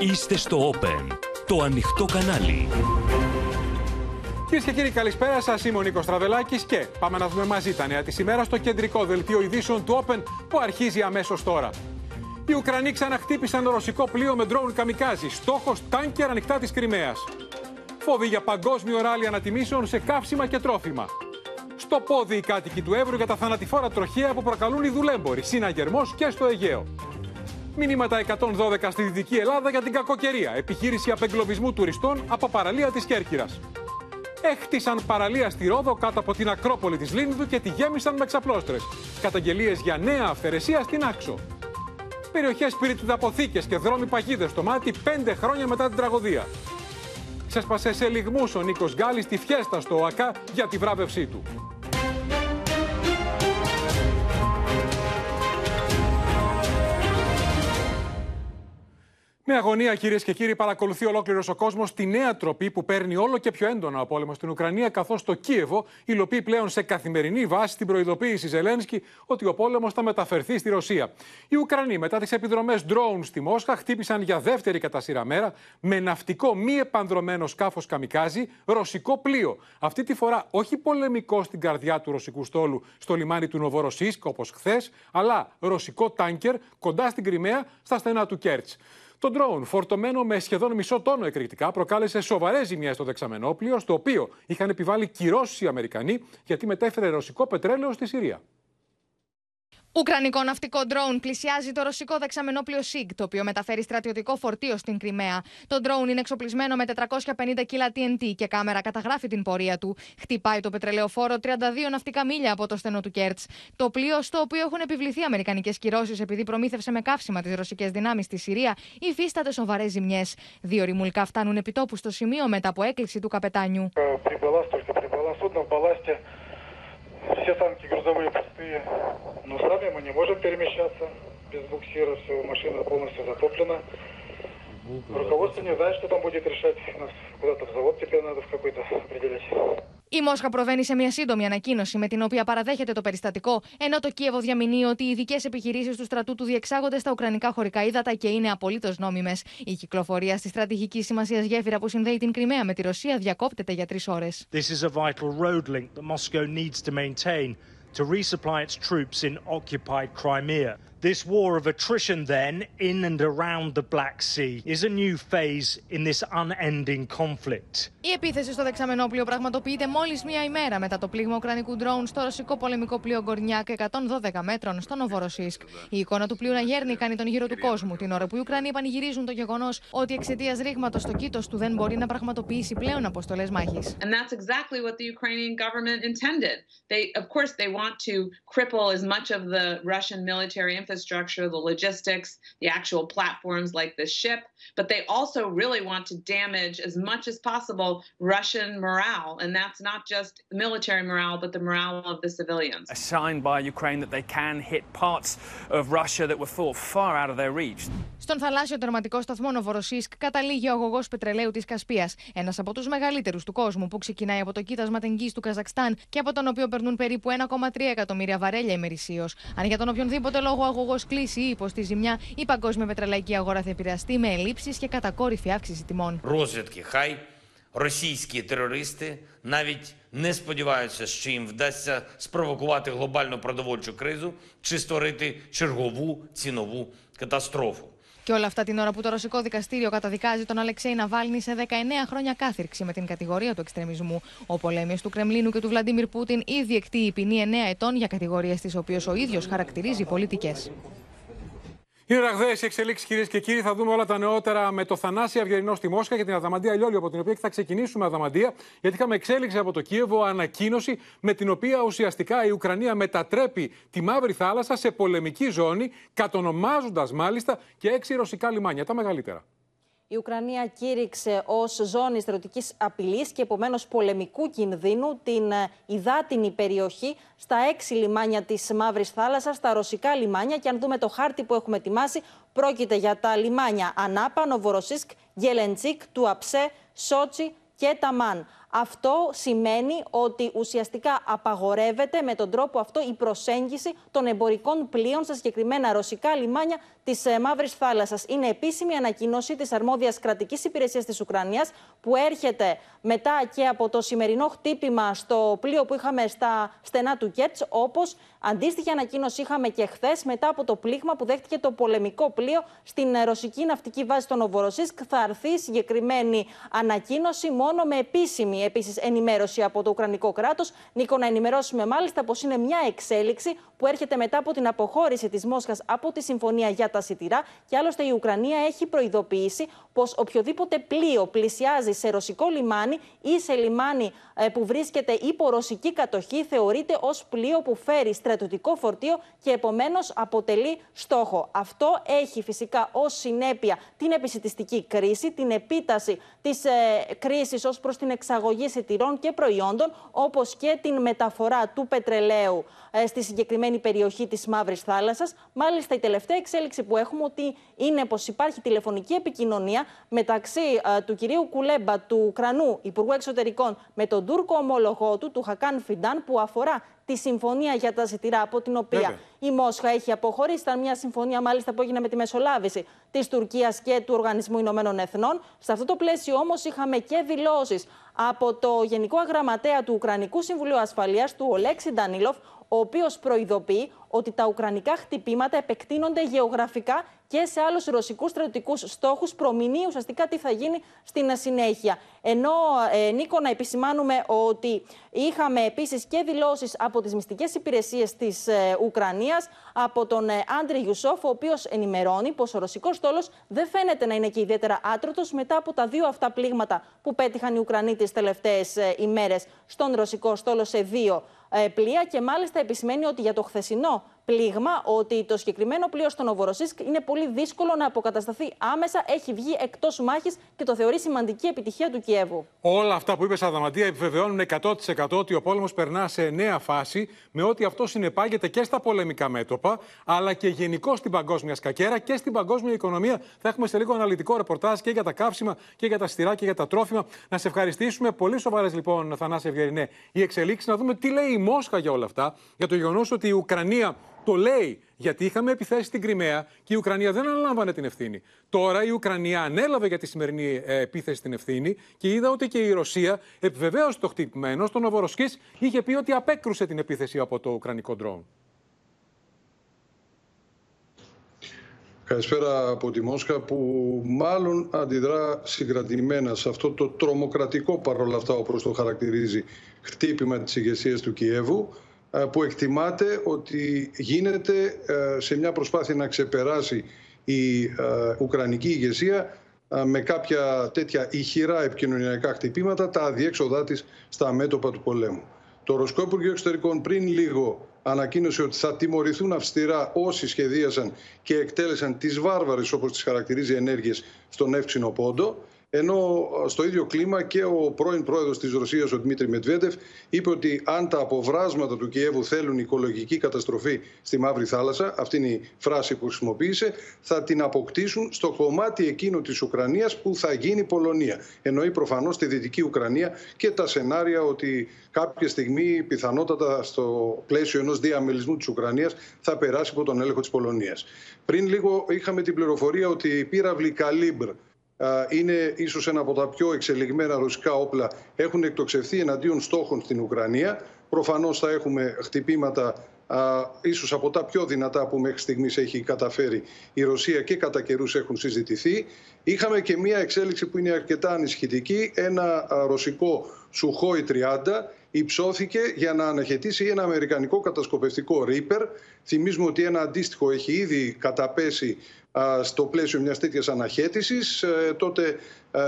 Είστε στο Open, το ανοιχτό κανάλι. Κυρίες και κύριοι, καλησπέρα σας. Είμαι ο Νίκος Τραβελάκης και πάμε να δούμε μαζί τα νέα της ημέρας στο κεντρικό δελτίο ειδήσεων του Open που αρχίζει αμέσως τώρα. Οι Ουκρανοί ξαναχτύπησαν ρωσικό πλοίο με ντρόουν καμικάζι. Στόχος τάνκερ ανοιχτά της Κρυμαίας. Φόβοι για παγκόσμιο ράλι ανατιμήσεων σε καύσιμα και τρόφιμα. Στο πόδι οι κάτοικοι του Εύρου για τα θανατηφόρα τροχαία που προκαλούν οι δουλέμποροι. Συναγερμός και στο Αιγαίο. Μηνύματα 112 στη Δυτική Ελλάδα για την κακοκαιρία. Επιχείρηση απεγκλωβισμού τουριστών από παραλία της Κέρκυρας. Έχτισαν παραλία στη Ρόδο κάτω από την Ακρόπολη της Λίνδου και τη γέμισαν με ξαπλώστρες. Καταγγελίες για νέα αυθαιρεσία στην Άξο. Περιοχές πυρητιδαποθήκε και δρόμοι παγίδες στο μάτι πέντε χρόνια μετά την τραγωδία. Ξέσπασε σε λιγμούς ο Νίκος Γκάλης στη φιέστα στο ΟΑΚΑ για τη βράβευσή του. Με αγωνία, κυρίες και κύριοι, παρακολουθεί ολόκληρος ο κόσμος τη νέα τροπή που παίρνει όλο και πιο έντονα ο πόλεμος στην Ουκρανία, καθώς το Κίεβο υλοποιεί πλέον σε καθημερινή βάση την προειδοποίηση Ζελένσκι ότι ο πόλεμος θα μεταφερθεί στη Ρωσία. Οι Ουκρανοί, μετά τις επιδρομές drone στη Μόσχα, χτύπησαν για δεύτερη κατά σειρά μέρα με ναυτικό μη επανδρομένο σκάφος καμικάζι ρωσικό πλοίο. Αυτή τη φορά όχι πολεμικό στην καρδιά του ρωσικού στόλου στο λιμάνι του Νοβοροσίσκ όπως χθες, αλλά ρωσικό τάνκερ κοντά στην Κρυμαία στα στενά του Κέρτς. Το ντρόουν, φορτωμένο με σχεδόν μισό τόνο εκρηκτικά, προκάλεσε σοβαρές ζημιές στο δεξαμενόπλιο, στο οποίο είχαν επιβάλει κυρώσεις οι Αμερικανοί γιατί μετέφερε ρωσικό πετρέλαιο στη Συρία. Ουκρανικό ναυτικό ντρόουν πλησιάζει το ρωσικό δεξαμενόπλιο ΣΥΓ, το οποίο μεταφέρει στρατιωτικό φορτίο στην Κρυμαία. Το ντρόουν είναι εξοπλισμένο με 450 κιλά TNT και κάμερα καταγράφει την πορεία του. Χτυπάει το πετρελαιοφόρο 32 ναυτικά μίλια από το στενό του Κέρτ. Το πλοίο, στο οποίο έχουν επιβληθεί αμερικανικέ κυρώσει επειδή προμήθευσε με καύσιμα τι ρωσικέ δυνάμει στη Συρία, υφίσταται σοβαρέ ζημιέ. Δύο ρημουλκά φτάνουν επιτόπου στο σημείο μετά από έκκληση του καπετάνιου. Все танки грузовые пустые. Но сами мы не можем перемещаться без буксира. Все, машина полностью затоплена. Руководство не знает, что там будет решать. Нас куда-то в завод теперь надо в какой-то определять. Η Μόσχα προβαίνει σε μια σύντομη ανακοίνωση με την οποία παραδέχεται το περιστατικό, ενώ το Κίεβο διαμηνύει ότι οι ειδικέ επιχειρήσει του στρατού του διεξάγονται στα ουκρανικά χωρικά ύδατα και είναι απολύτω νόμιμε. Η κυκλοφορία στη στρατηγική σημασία γέφυρα που συνδέει την Κρυμαία με τη Ρωσία διακόπτεται για τρει ώρε. This is a vital road link that Moscow needs to maintain To resupply its troops in occupied Crimea. This war of attrition, then, in and around the Black Sea, is a new phase in this unending conflict. Η επίθεση στο δεξαμενόπλιο πραγματοποιείται μόλις μία ημέρα μετά το πλήγμα ουκρανικού ντρόουν στο ρωσικό πολεμικό πλοίο Γκορνιάκ 112 μέτρων στο Νοβοροσίσκ. Η εικόνα του πλοίου να γέρνει κάνει τον γύρο του κόσμου, την ώρα που οι Ουκρανοί πανηγυρίζουν το γεγονός ότι εξαιτίας ρήγματος το κήτος του δεν μπορεί να πραγματοποιήσει πλέον αποστολές μάχης. And that's exactly what the Ukrainian government intended. They, of course, they want to cripple as much of the Russian military infrastructure, the logistics, the actual platforms like the ship, but they also really want to damage as much as possible Russian morale. And that's not just military morale, but the morale of the civilians. A sign by Ukraine that they can hit parts of Russia that were thought far out of their reach. Στον θαλάσσιο τερματικό σταθμό Νοβοροσίσκ καταλήγει ο αγωγό πετρελαίου τη Κασπία, ένα από του μεγαλύτερου του κόσμου που ξεκινάει από το κοίτασμα τεγκή του Καζακστάν και από τον οποίο περνούν περίπου 1,3 εκατομμύρια βαρέλια ημερησίω. Αν για τον οποιονδήποτε λόγο ο αγωγό κλείσει ή υποστεί ζημιά, η παγκόσμια πετρελαϊκή αγορά θα επηρεαστεί με ελλείψει και κατακόρυφη αύξηση τιμών. Розвідки хай російські терористи навіть не сподіваються, що їм вдасться спровокувати глобальну продовольчу кризу чи створити чергову цінову катастрофу. Και όλα αυτά την ώρα που το ρωσικό δικαστήριο καταδικάζει τον Αλεξέη Ναβάλνη σε 19 χρόνια κάθυρξη με την κατηγορία του εξτρεμισμού. Ο πολέμιο του Κρεμλίνου και του Βλαντίμιρ Πούτιν ήδη εκτείει ποινή 9 ετών για κατηγορίες τις οποίες ο ίδιος χαρακτηρίζει πολιτικές. Είναι ραγδαίες οι εξελίξεις, κυρίες και κύριοι. Θα δούμε όλα τα νεότερα με το Θανάση Αυγερινό στη Μόσχα και την Αδαμαντία Λιόλιο, από την οποία και θα ξεκινήσουμε Αδαμαντία, γιατί είχαμε εξέλιξη από το Κίεβο ανακοίνωση με την οποία ουσιαστικά η Ουκρανία μετατρέπει τη Μαύρη Θάλασσα σε πολεμική ζώνη, κατονομάζοντας μάλιστα και έξι ρωσικά λιμάνια, τα μεγαλύτερα. Η Ουκρανία κήρυξε ως ζώνη στρατιωτικής απειλής και επομένως πολεμικού κινδύνου την ε, υδάτινη περιοχή στα έξι λιμάνια της Μαύρης Θάλασσας, στα ρωσικά λιμάνια. Και αν δούμε το χάρτη που έχουμε ετοιμάσει, πρόκειται για τα λιμάνια Ανάπα, Νοβοροσίσκ, Γελεντσίκ, Τουαψέ, Σότσι και Ταμάν. Αυτό σημαίνει ότι ουσιαστικά απαγορεύεται με τον τρόπο αυτό η προσέγγιση των εμπορικών πλοίων στα συγκεκριμένα ρωσικά λιμάνια της ε, Μαύρης Θάλασσας. Είναι επίσημη ανακοίνωση της αρμόδιας κρατικής υπηρεσίας της Ουκρανίας που έρχεται μετά και από το σημερινό χτύπημα στο πλοίο που είχαμε στα στενά του Κέρτς, όπως αντίστοιχη ανακοίνωση είχαμε και χθες μετά από το πλήγμα που δέχτηκε το πολεμικό πλοίο στην ε, ρωσική ναυτική βάση στο Νοβοροσίσκ. Θα έρθει συγκεκριμένη ανακοίνωση μόνο με επίσημη επίσης ενημέρωση από το Ουκρανικό κράτος. Νίκο, να ενημερώσουμε μάλιστα πως είναι μια εξέλιξη που έρχεται μετά από την αποχώρηση της Μόσχας από τη Συμφωνία για τα Σιτηρά. Και άλλωστε η Ουκρανία έχει προειδοποιήσει πως οποιοδήποτε πλοίο πλησιάζει σε ρωσικό λιμάνι ή σε λιμάνι ε, που βρίσκεται υπό ρωσική κατοχή θεωρείται ως πλοίο που φέρει στρατιωτικό φορτίο και επομένως αποτελεί στόχο. Αυτό έχει φυσικά ως συνέπεια την επισητιστική κρίση, την επίταση της ε, κρίσης ως προς την εξαγωγή σιτηρών και προϊόντων, όπως και την μεταφορά του πετρελαίου ε, στη συγκεκριμένη περιοχή της Μαύρης Θάλασσας. Μάλιστα, η τελευταία εξέλιξη που έχουμε ότι είναι πως υπάρχει τηλεφωνική επικοινωνία μεταξύ ε, του κυρίου Κουλέμπα, του Ουκρανού Υπουργού Εξωτερικών, με τον Τούρκο ομολογό του, του Χακάν Φιντάν, που αφορά τη συμφωνία για τα ζητηρά, από την οποία η Μόσχα έχει αποχωρήσει. Ήταν μια συμφωνία, μάλιστα, που έγινε με τη μεσολάβηση της Τουρκίας και του Οργανισμού Ηνωμένων Εθνών. Σε αυτό το πλαίσιο, όμως, είχαμε και δηλώσεις από το Γενικό Αγραμματέα του Ουκρανικού Συμβουλίου Ασφαλείας, του Ολέξη Ντανίλοφ, ο οποίος προειδοποιεί ότι τα ουκρανικά χτυπήματα επεκτείνονται γεωγραφικά και σε άλλους ρωσικούς στρατιωτικούς στόχους, προμηνύει ουσιαστικά τι θα γίνει στην συνέχεια. Ενώ, ε, Νίκο, να επισημάνουμε ότι είχαμε επίσης και δηλώσεις από τις μυστικές υπηρεσίες της ε, Ουκρανίας, από τον ε, Άντρι Γιουσόφ, ο οποίος ενημερώνει πως ο ρωσικός στόλος δεν φαίνεται να είναι και ιδιαίτερα άτρωτος μετά από τα δύο αυτά πλήγματα που πέτυχαν οι Ουκρανοί τις τελευταίες ε, ημέρες στον ρωσικό στόλο σε δύο ε, πλοία. Και μάλιστα επισημαίνει ότι για το χθεσινό πλήγμα ότι το συγκεκριμένο πλοίο στο Νοβοροσίσκ είναι πολύ δύσκολο να αποκατασταθεί άμεσα. Έχει βγει εκτός μάχης και το θεωρεί σημαντική επιτυχία του Κιέβου. Όλα αυτά που είπε Αδαμαντία επιβεβαιώνουν 100% ότι ο πόλεμος περνά σε νέα φάση με ό,τι αυτό συνεπάγεται και στα πολεμικά μέτωπα, αλλά και γενικώ στην παγκόσμια σκακέρα και στην παγκόσμια οικονομία. Θα έχουμε σε λίγο αναλυτικό ρεπορτάζ και για τα καύσιμα και για τα στηρά και για τα τρόφιμα. Να σε ευχαριστήσουμε. Πολύ σοβαρές λοιπόν, Θανάση Ευγερινέ, οι εξελίξεις. Να δούμε τι λέει η Μόσχα για όλα αυτά. Για το γεγονός ότι η Ουκρανία το λέει γιατί είχαμε επιθέσει στην Κρυμαία και η Ουκρανία δεν αναλάμβανε την ευθύνη. Τώρα η Ουκρανία ανέλαβε για τη σημερινή ε, επίθεση την ευθύνη και είδα ότι και η Ρωσία επιβεβαίωσε το χτύπημα. Ενώ στον Νοβοροσκή είχε πει ότι απέκρουσε την επίθεση από το Ουκρανικό ντρόουν. Καλησπέρα από τη Μόσχα που μάλλον αντιδρά συγκρατημένα σε αυτό το τρομοκρατικό παρόλα αυτά όπως το χαρακτηρίζει χτύπημα της ηγεσίας του Κιέβου ε, που εκτιμάται ότι γίνεται ε, σε μια προσπάθεια να ξεπεράσει η ε, Ουκρανική ηγεσία με κάποια τέτοια ηχηρά επικοινωνιακά χτυπήματα τα αδιέξοδά της στα μέτωπα του πολέμου. Το Ρωσικό Υπουργείο Εξωτερικών πριν λίγο ανακοίνωσε ότι θα τιμωρηθούν αυστηρά όσοι σχεδίασαν και εκτέλεσαν τις βάρβαρες όπως τις χαρακτηρίζει ενέργειες στον εύξηνο πόντο ενώ στο ίδιο κλίμα και ο πρώην πρόεδρος της Ρωσίας, ο Δημήτρη Μετβέντεφ, είπε ότι αν τα αποβράσματα του Κιέβου θέλουν οικολογική καταστροφή στη Μαύρη Θάλασσα, αυτή είναι η φράση που χρησιμοποίησε, θα την αποκτήσουν στο κομμάτι εκείνο της Ουκρανίας που θα γίνει Πολωνία. Εννοεί προφανώς τη Δυτική Ουκρανία και τα σενάρια ότι κάποια στιγμή, πιθανότατα στο πλαίσιο ενός διαμελισμού της Ουκρανίας, θα περάσει από τον έλεγχο της Πολωνίας. Πριν λίγο είχαμε την πληροφορία ότι η πύραυλη Καλίμπρ είναι ίσως ένα από τα πιο εξελιγμένα ρωσικά όπλα έχουν εκτοξευθεί εναντίον στόχων στην Ουκρανία. Προφανώς θα έχουμε χτυπήματα α, ίσως από τα πιο δυνατά που μέχρι στιγμής έχει καταφέρει η Ρωσία και κατά καιρούς έχουν συζητηθεί. Είχαμε και μία εξέλιξη που είναι αρκετά ανησυχητική. Ένα ρωσικό Σουχόι 30 υψώθηκε για να αναχαιτήσει ένα αμερικανικό κατασκοπευτικό Reaper. Θυμίζουμε ότι ένα αντίστοιχο έχει ήδη καταπέσει στο πλαίσιο μιας τέτοιας αναχέτησης. Ε, τότε ε,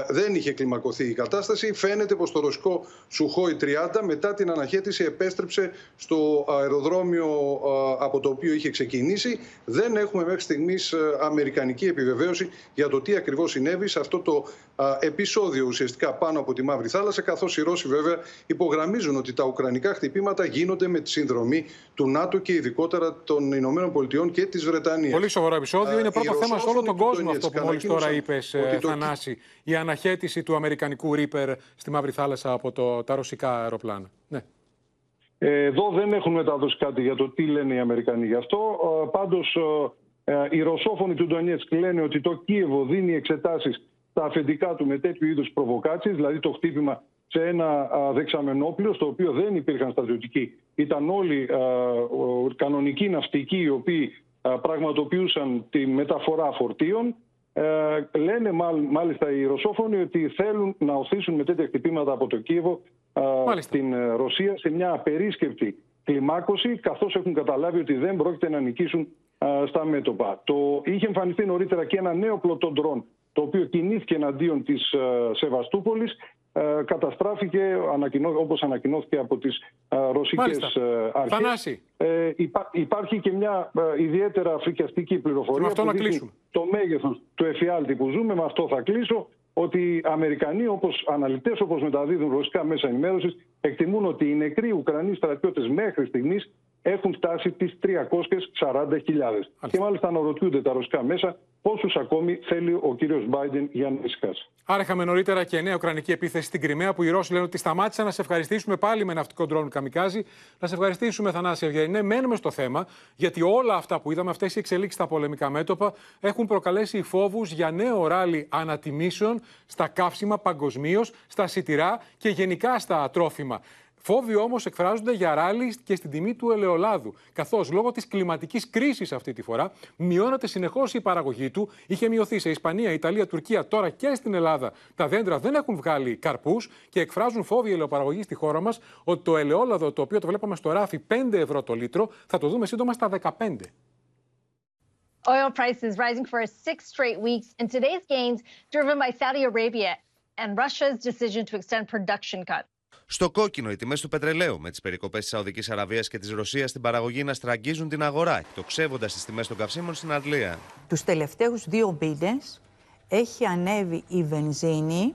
δεν είχε κλιμακωθεί η κατάσταση. Φαίνεται πως το ρωσικό Σουχόι 30 μετά την αναχέτηση επέστρεψε στο αεροδρόμιο ε, από το οποίο είχε ξεκινήσει. Δεν έχουμε μέχρι στιγμής αμερικανική επιβεβαίωση για το τι ακριβώς συνέβη σε αυτό το επεισόδιο ουσιαστικά πάνω από τη Μαύρη Θάλασσα καθώς οι Ρώσοι βέβαια υπογραμμίζουν ότι τα ουκρανικά χτυπήματα γίνονται με τη συνδρομή του ΝΑΤΟ και ειδικότερα των Ηνωμένων Πολιτειών και της Βρετανίας. Πολύ σοβαρό επεισόδιο. Είναι πρώτο θέμα σε όλο τον κόσμο αυτό που μόλις τώρα είπες, Θανάση. Η αναχέτηση του Αμερικανικού Ρίπερ στη Μαύρη Θάλασσα από το, τα ρωσικά αεροπλάνα. Ναι. Εδώ δεν έχουν μεταδώσει κάτι για το τι λένε οι Αμερικανοί γι' αυτό. Πάντως οι ρωσόφωνοι του Ντονιέτσκ λένε ότι το Κίεβο δίνει εξετάσεις στα αφεντικά του με τέτοιου είδους προβοκάσεις, δηλαδή το χτύπημα σε ένα δεξαμενόπλιο, στο οποίο δεν υπήρχαν στρατιωτικοί. Ήταν όλοι κανονικοί ναυτικοί, οι οποίοι πραγματοποιούσαν τη μεταφορά φορτίων. Ε, λένε μάλιστα οι Ρωσόφωνοι ότι θέλουν να οθήσουν με τέτοια χτυπήματα από το Κίεβο στην ε, Ρωσία σε μια απερίσκεπτη κλιμάκωση, καθώς έχουν καταλάβει ότι δεν πρόκειται να νικήσουν στα μέτωπα. Το, είχε εμφανιστεί νωρίτερα και ένα νέο πλωτό ντρόν, το οποίο κινήθηκε εναντίον της Σεβαστούπολης ε, καταστράφηκε ανακοινώ, όπως ανακοινώθηκε από τις ε, ρωσικές ε, αρχές. Ε, υπάρχει και μια ιδιαίτερα φρικιαστική πληροφορία αυτό που δείχνει το μέγεθος του εφιάλτη που ζούμε. Με αυτό θα κλείσω ότι οι Αμερικανοί, όπως αναλυτές, όπως μεταδίδουν ρωσικά μέσα ενημέρωσης, εκτιμούν ότι οι νεκροί Ουκρανοί στρατιώτες μέχρι στιγμής έχουν φτάσει τις 340.000. Και μάλιστα αναρωτιούνται τα ρωσικά μέσα πόσους ακόμη θέλει ο κύριος Biden για να ησυχάσει. Άρα είχαμε νωρίτερα και νέα ουκρανική επίθεση στην Κρυμαία που οι Ρώσοι λένε ότι σταμάτησαν να σε ευχαριστήσουμε πάλι με ναυτικό ντρόν καμικάζι. Να σε ευχαριστήσουμε, Θανάση Ευγενή. μένουμε στο θέμα, γιατί όλα αυτά που είδαμε, αυτές οι εξελίξεις στα πολεμικά μέτωπα, έχουν προκαλέσει φόβους για νέο ράλι ανατιμήσεων στα καύσιμα παγκοσμίως, στα σιτηρά και γενικά στα τρόφιμα. Φόβοι όμως εκφράζονται για ράλι και στην τιμή του ελαιολάδου. Καθώς λόγω της κλιματικής κρίσης αυτή τη φορά μειώνεται συνεχώς η παραγωγή του. Είχε μειωθεί σε Ισπανία, Ιταλία, Τουρκία, τώρα και στην Ελλάδα. Τα δέντρα δεν έχουν βγάλει καρπούς και εκφράζουν φόβοι ελαιοπαραγωγής στη χώρα μας ότι το ελαιόλαδο το οποίο το βλέπαμε στο ράφι 5 ευρώ το λίτρο θα το δούμε σύντομα στα 15. Oil prices rising for six straight weeks, and today's gains driven by Saudi Arabia and Russia's decision to extend production cuts. Στο κόκκινο, οι τιμές του πετρελαίου με τις περικοπές της Σαουδικής Αραβίας και της Ρωσίας στην παραγωγή να στραγγίζουν την αγορά, εκτοξεύοντας τις τιμές των καυσίμων στην Αντλία. Τους τελευταίους δύο μήνες έχει ανέβει η βενζίνη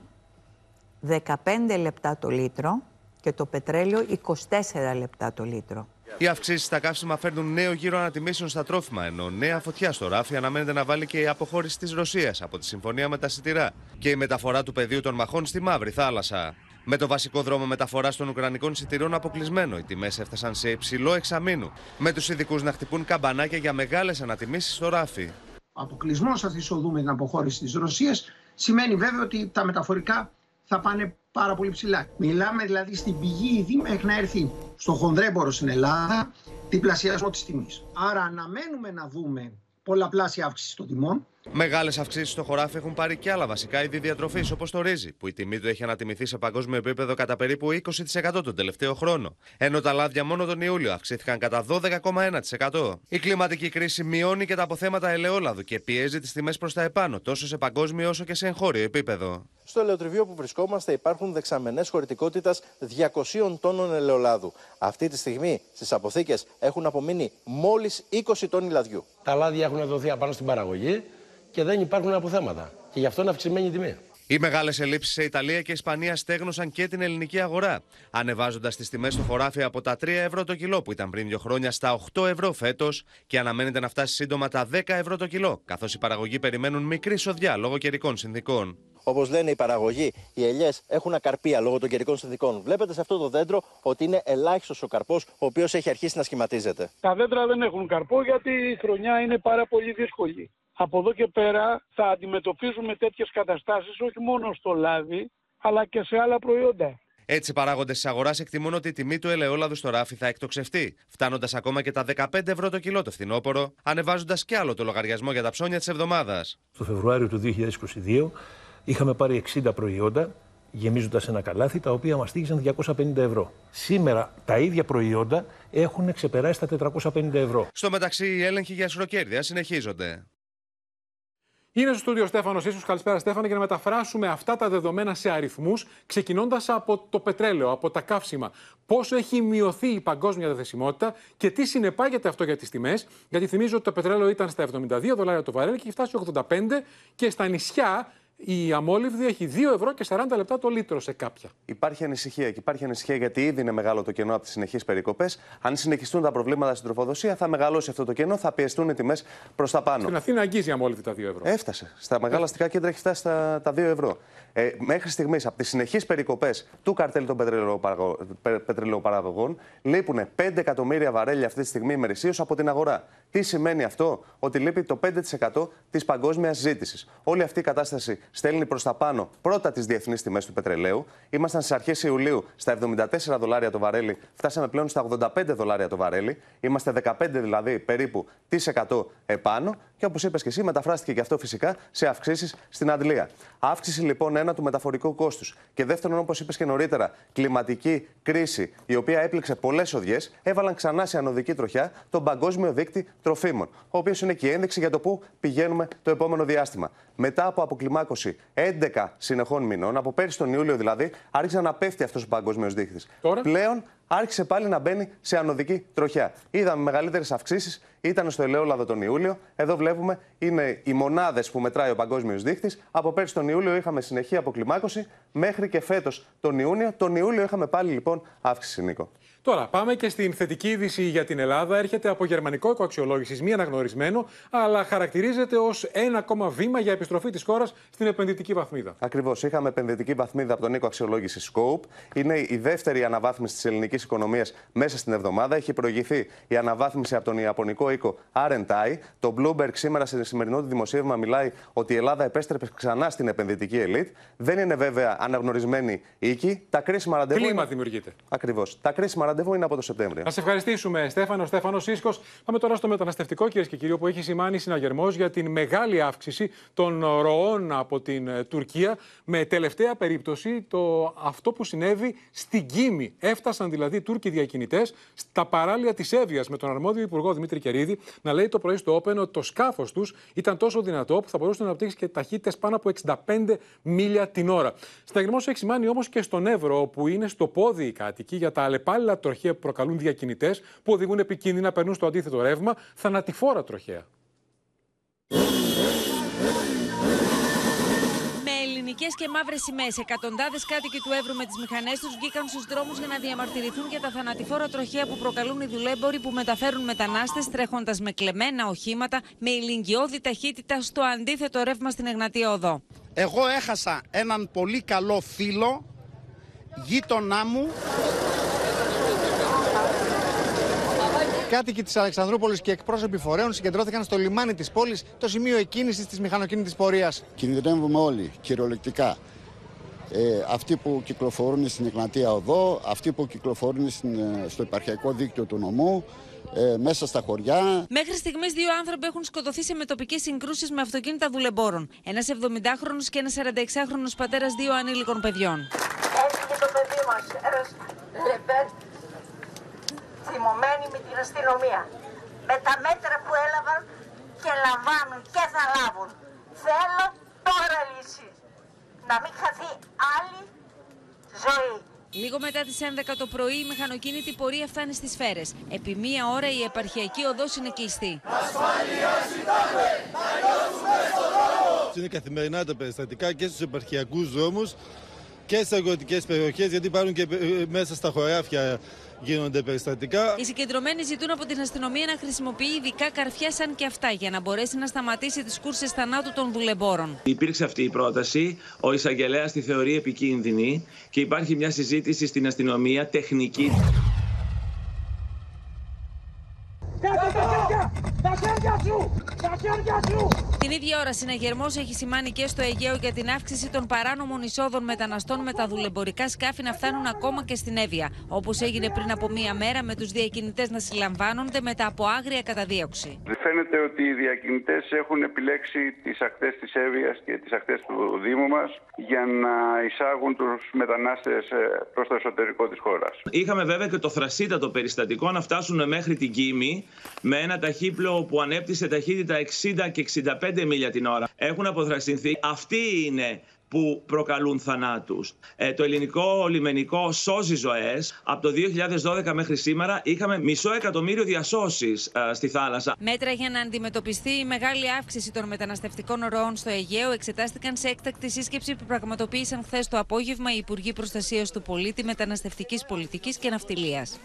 15 λεπτά το λίτρο και το πετρέλαιο 24 λεπτά το λίτρο. Οι αυξήσεις στα καύσιμα φέρνουν νέο γύρο ανατιμήσεων στα τρόφιμα, ενώ νέα φωτιά στο ράφι αναμένεται να βάλει και η αποχώρηση της Ρωσίας από τη συμφωνία με τα σιτηρά και η μεταφορά του πεδίου των μαχών στη Μαύρη Θάλασσα. Με το βασικό δρόμο μεταφοράς των Ουκρανικών εισιτηρίων αποκλεισμένο, οι τιμές έφτασαν σε υψηλό εξαμήνου, με τους ειδικούς να χτυπούν καμπανάκια για μεγάλες ανατιμήσεις στο ράφι. Ο αποκλεισμός αυτή τη οδού με την αποχώρηση της Ρωσίας σημαίνει βέβαια ότι τα μεταφορικά θα πάνε πάρα πολύ ψηλά. Μιλάμε δηλαδή στην πηγή ήδη μέχρι να έρθει στο χονδρέμπορο στην Ελλάδα διπλασιασμό της τιμής. Άρα αναμένουμε να δούμε πολλαπλάσια αύξηση των τιμών. Μεγάλες αυξήσεις στο χωράφι έχουν πάρει και άλλα βασικά είδη διατροφής, όπως το ρύζι, που η τιμή του έχει ανατιμηθεί σε παγκόσμιο επίπεδο κατά περίπου 20% τον τελευταίο χρόνο. Ενώ τα λάδια μόνο τον Ιούλιο αυξήθηκαν κατά 12,1%. Η κλιματική κρίση μειώνει και τα αποθέματα ελαιόλαδου και πιέζει τις τιμές προς τα επάνω, τόσο σε παγκόσμιο όσο και σε εγχώριο επίπεδο. Στο ελαιοτριβείο που βρισκόμαστε υπάρχουν δεξαμενές χωρητικότητας 200 τόνων ελαιολάδου. Αυτή τη στιγμή στις αποθήκες έχουν απομείνει μόλις 20 τόνοι λαδιού. Τα λάδια έχουν δοθεί απάνω στην παραγωγή και δεν υπάρχουν αποθέματα. Και γι' αυτό είναι αυξημένη η τιμή. Οι μεγάλες ελλείψεις σε Ιταλία και Ισπανία στέγνωσαν και την ελληνική αγορά, ανεβάζοντας τις τιμές στο χωράφι από τα 3 ευρώ το κιλό που ήταν πριν δύο χρόνια στα 8 ευρώ φέτος και αναμένεται να φτάσει σύντομα τα 10 ευρώ το κιλό, καθώς οι παραγωγοί περιμένουν μικρή σοδιά λόγω καιρικών συνθήκων. Όπως λένε οι παραγωγοί, οι ελιές έχουν ακαρπία λόγω των καιρικών συνθήκων. Βλέπετε σε αυτό το δέντρο ότι είναι ελάχιστος ο καρπός, ο οποίος έχει αρχίσει να σχηματίζεται. Τα δέντρα δεν έχουν καρπό γιατί η χρονιά είναι πάρα πολύ δύσκολη από εδώ και πέρα θα αντιμετωπίζουμε τέτοιες καταστάσεις όχι μόνο στο λάδι, αλλά και σε άλλα προϊόντα. Έτσι, οι παράγοντες της αγοράς εκτιμούν ότι η τιμή του ελαιόλαδου στο ράφι θα εκτοξευτεί, φτάνοντας ακόμα και τα 15 ευρώ το κιλό το φθινόπωρο, ανεβάζοντας κι άλλο το λογαριασμό για τα ψώνια της εβδομάδας. Στο Φεβρουάριο του 2022 είχαμε πάρει 60 προϊόντα, γεμίζοντας ένα καλάθι, τα οποία μας στήγησαν 250 ευρώ. Σήμερα τα ίδια προϊόντα έχουν ξεπεράσει τα 450 ευρώ. Στο μεταξύ, οι έλεγχοι για σωροκέρδια συνεχίζονται. Είναι στο στούντιο Στέφανος ίσω. Καλησπέρα, Στέφανο, για να μεταφράσουμε αυτά τα δεδομένα σε αριθμούς, ξεκινώντας από το πετρέλαιο, από τα καύσιμα. Πόσο έχει μειωθεί η παγκόσμια διαθεσιμότητα και τι συνεπάγεται αυτό για τις τιμές. Γιατί θυμίζω ότι το πετρέλαιο ήταν στα 72 δολάρια το βαρέλ και έχει φτάσει 85 και στα νησιά η αμόλυβδη έχει 2 ευρώ και 40 λεπτά το λίτρο σε κάποια. Υπάρχει ανησυχία και υπάρχει ανησυχία γιατί ήδη είναι μεγάλο το κενό από τις συνεχείς περικοπές. Αν συνεχιστούν τα προβλήματα στην τροφοδοσία, θα μεγαλώσει αυτό το κενό, θα πιεστούν οι τιμές προς τα πάνω. Στην Αθήνα αγγίζει η αμόλυβδη τα 2 ευρώ. Έφτασε. Στα μεγάλα αστικά κέντρα έχει φτάσει στα, τα 2 ευρώ. Ε, μέχρι στιγμής, από τις συνεχείς περικοπές του καρτέλ των πετρελαιοπαραγωγών, λείπουν 5 εκατομμύρια βαρέλια αυτή τη στιγμή ημερησίως από την αγορά. Τι σημαίνει αυτό, ότι λείπει το 5% της παγκόσμιας ζήτησης. Όλη αυτή η κατάσταση στέλνει προς τα πάνω πρώτα τις διεθνείς τιμές του πετρελαίου. Ήμασταν στις αρχές Ιουλίου στα 74 δολάρια το βαρέλι, φτάσαμε πλέον στα 85 δολάρια το βαρέλι. Είμαστε 15 δηλαδή περίπου τι 100 επάνω. Και όπως είπες και εσύ, μεταφράστηκε και αυτό φυσικά σε αυξήσεις στην Αντλία. Αύξηση λοιπόν ένα του μεταφορικού κόστους. Και δεύτερον, όπως είπες και νωρίτερα, κλιματική κρίση, η οποία έπληξε πολλές οδιές, έβαλαν ξανά σε ανωδική τροχιά τον παγκόσμιο δείκτη τροφίμων, ο οποίος είναι και η ένδειξη για το πού πηγαίνουμε το επόμενο διάστημα. Μετά από αποκλιμάκωση 11 συνεχών μηνών, από πέρυσι τον Ιούλιο δηλαδή, άρχισε να πέφτει αυτός ο παγκόσμιος δείκτη. Πλέον άρχισε πάλι να μπαίνει σε ανωδική τροχιά. Είδαμε μεγαλύτερες αυξήσεις, ήταν στο ελαιόλαδο τον Ιούλιο. Εδώ βλέπουμε είναι οι μονάδες που μετράει ο παγκόσμιος δείκτη. Από πέρσι τον Ιούλιο είχαμε συνεχή αποκλιμάκωση μέχρι και φέτος τον Ιούνιο. Τον Ιούλιο είχαμε πάλι λοιπόν αύξηση, Νίκο. Τώρα, πάμε και στην θετική είδηση για την Ελλάδα. Έρχεται από γερμανικό οικοαξιολόγησης, μη αναγνωρισμένο, αλλά χαρακτηρίζεται ως ένα ακόμα βήμα για επιστροφή της χώρας στην επενδυτική βαθμίδα. Ακριβώς. Είχαμε επενδυτική βαθμίδα από τον οίκο αξιολόγησης Scope. Είναι η δεύτερη αναβάθμιση της ελληνικής οικονομίας μέσα στην εβδομάδα. Έχει προηγηθεί η αναβάθμιση από τον Ιαπωνικό οίκο R&I. Το Bloomberg σήμερα σε σημερινό του δημοσίευμα μιλάει ότι η Ελλάδα επέστρεψε ξανά στην επενδυτική ελίτ. Δεν είναι βέβαια αναγνωρισμένη οίκη. Τα κρίσιμα ραντεβού. Κλίμα είναι... δημιουργείται. Ακριβώς. Τα κρίσιμα ραντεβού είναι από το Σεπτέμβριο. Να σε ευχαριστήσουμε, Στέφανο. Στέφανο Σίσκο. Πάμε τώρα στο μεταναστευτικό, κυρίες και κύριοι, που έχει σημάνει συναγερμός για την μεγάλη αύξηση των ροών από την ε, Τουρκία. Με τελευταία περίπτωση το αυτό που συνέβη στην Κίμη. Έφτασαν δηλαδή Τούρκοι διακινητές στα παράλια της Εύβοιας με τον αρμόδιο Υπουργό Δημήτρη Κερίδη να λέει το πρωί στο Open ότι το σκάφος τους ήταν τόσο δυνατό που θα μπορούσε να αναπτύξει και ταχύτητες πάνω από 65 μίλια την ώρα. Συναγερμός έχει σημάνει όμως και στον Εύρο, όπου είναι στο πόδι οι κάτοικοι για τα αλλεπάλληλα τροχαία που προκαλούν διακινητές που οδηγούν επικίνδυνα, περνούν στο αντίθετο ρεύμα, θανατηφόρα τροχέα. Με ελληνικές και μαύρες σημαίες, εκατοντάδες κάτοικοι του Εύρου με τις μηχανές τους βγήκαν στους δρόμους για να διαμαρτυρηθούν για τα θανατηφόρα τροχέα που προκαλούν οι δουλέμποροι που μεταφέρουν μετανάστες τρέχοντας με κλεμμένα οχήματα με ηλικιώδη ταχύτητα στο αντίθετο ρεύμα στην Εγνατία Οδό. Εγώ έχασα έναν πολύ καλό φίλο, γείτονά μου, Κάτοικοι της Αλεξανδρούπολης και εκπρόσωποι φορέων συγκεντρώθηκαν στο λιμάνι της πόλης, το σημείο εκκίνησης της μηχανοκίνητης πορείας. Κινδυνεύουμε όλοι, κυριολεκτικά. Ε, αυτοί που κυκλοφορούν στην Εγνατία Οδό, αυτοί που κυκλοφορούν στην, ε, στο υπαρχιακό δίκτυο του νομού, ε, μέσα στα χωριά. Μέχρι στιγμής, δύο άνθρωποι έχουν σκοτωθεί σε μετοπικές συγκρούσεις με αυτοκίνητα δουλεμπόρων. Ένας 70χρονο και ένας 46χρονο πατέρας δύο ανήλικων παιδιών. Έφυγε το παιδί μας, ένα λεπέτ θυμωμένοι με την αστυνομία. Με τα μέτρα που έλαβαν και λαμβάνουν και θα λάβουν. Θέλω τώρα λύση. Να μην χαθεί άλλη ζωή. Λίγο μετά τις 11 το πρωί η μηχανοκίνητη πορεία φτάνει στις σφαίρες. Επί μία ώρα η επαρχιακή οδός είναι κλειστή. Ασφάλεια ζητάμε! Να νιώσουμε στον δρόμο! Είναι καθημερινά τα περιστατικά και στους επαρχιακούς δρόμους και στις αγροτικές περιοχές γιατί υπάρχουν και ε, μέσα στα χωράφια γίνονται περιστατικά. Οι συγκεντρωμένοι ζητούν από την αστυνομία να χρησιμοποιεί ειδικά καρφιά σαν και αυτά για να μπορέσει να σταματήσει τις κούρσες θανάτου των δουλεμπόρων. Υπήρξε αυτή η πρόταση. Ο εισαγγελέας τη θεωρεί επικίνδυνη και υπάρχει μια συζήτηση στην αστυνομία τεχνική. Τα χέρια σου! Τα χέρια σου! Την ίδια ώρα, συναγερμός έχει σημάνει και στο Αιγαίο για την αύξηση των παράνομων εισόδων μεταναστών με τα δουλεμπορικά σκάφη να φτάνουν ακόμα και στην Εύβοια. Όπως έγινε πριν από μία μέρα με τους διακινητές να συλλαμβάνονται μετά από άγρια καταδίωξη. Φαίνεται ότι οι διακινητές έχουν επιλέξει τις ακτές της Εύβοιας και τις ακτές του Δήμου μας για να εισάγουν τους μετανάστες προς το εσωτερικό της χώρας. Είχαμε βέβαια και το θρασίτατο περιστατικό να φτάσουν μέχρι την Κίμη με ένα ταχύπλο που ανέπτυσε ταχύτητα 60 και 65 μίλια την ώρα έχουν αποθραστηθεί. Αυτοί είναι που προκαλούν θανάτους. Ε, το ελληνικό λιμενικό σώζει ζωές. Από το 2012 μέχρι σήμερα είχαμε μισό εκατομμύριο διασώσεις ε, στη θάλασσα. Μέτρα για να αντιμετωπιστεί η μεγάλη αύξηση των μεταναστευτικών ροών στο Αιγαίο εξετάστηκαν σε έκτακτη σύσκεψη που πραγματοποίησαν χθες το απόγευμα οι Υπουργοί Προστασίας του Πολίτη, Μεταναστευτικής Πολιτικής και Ναυτιλίας.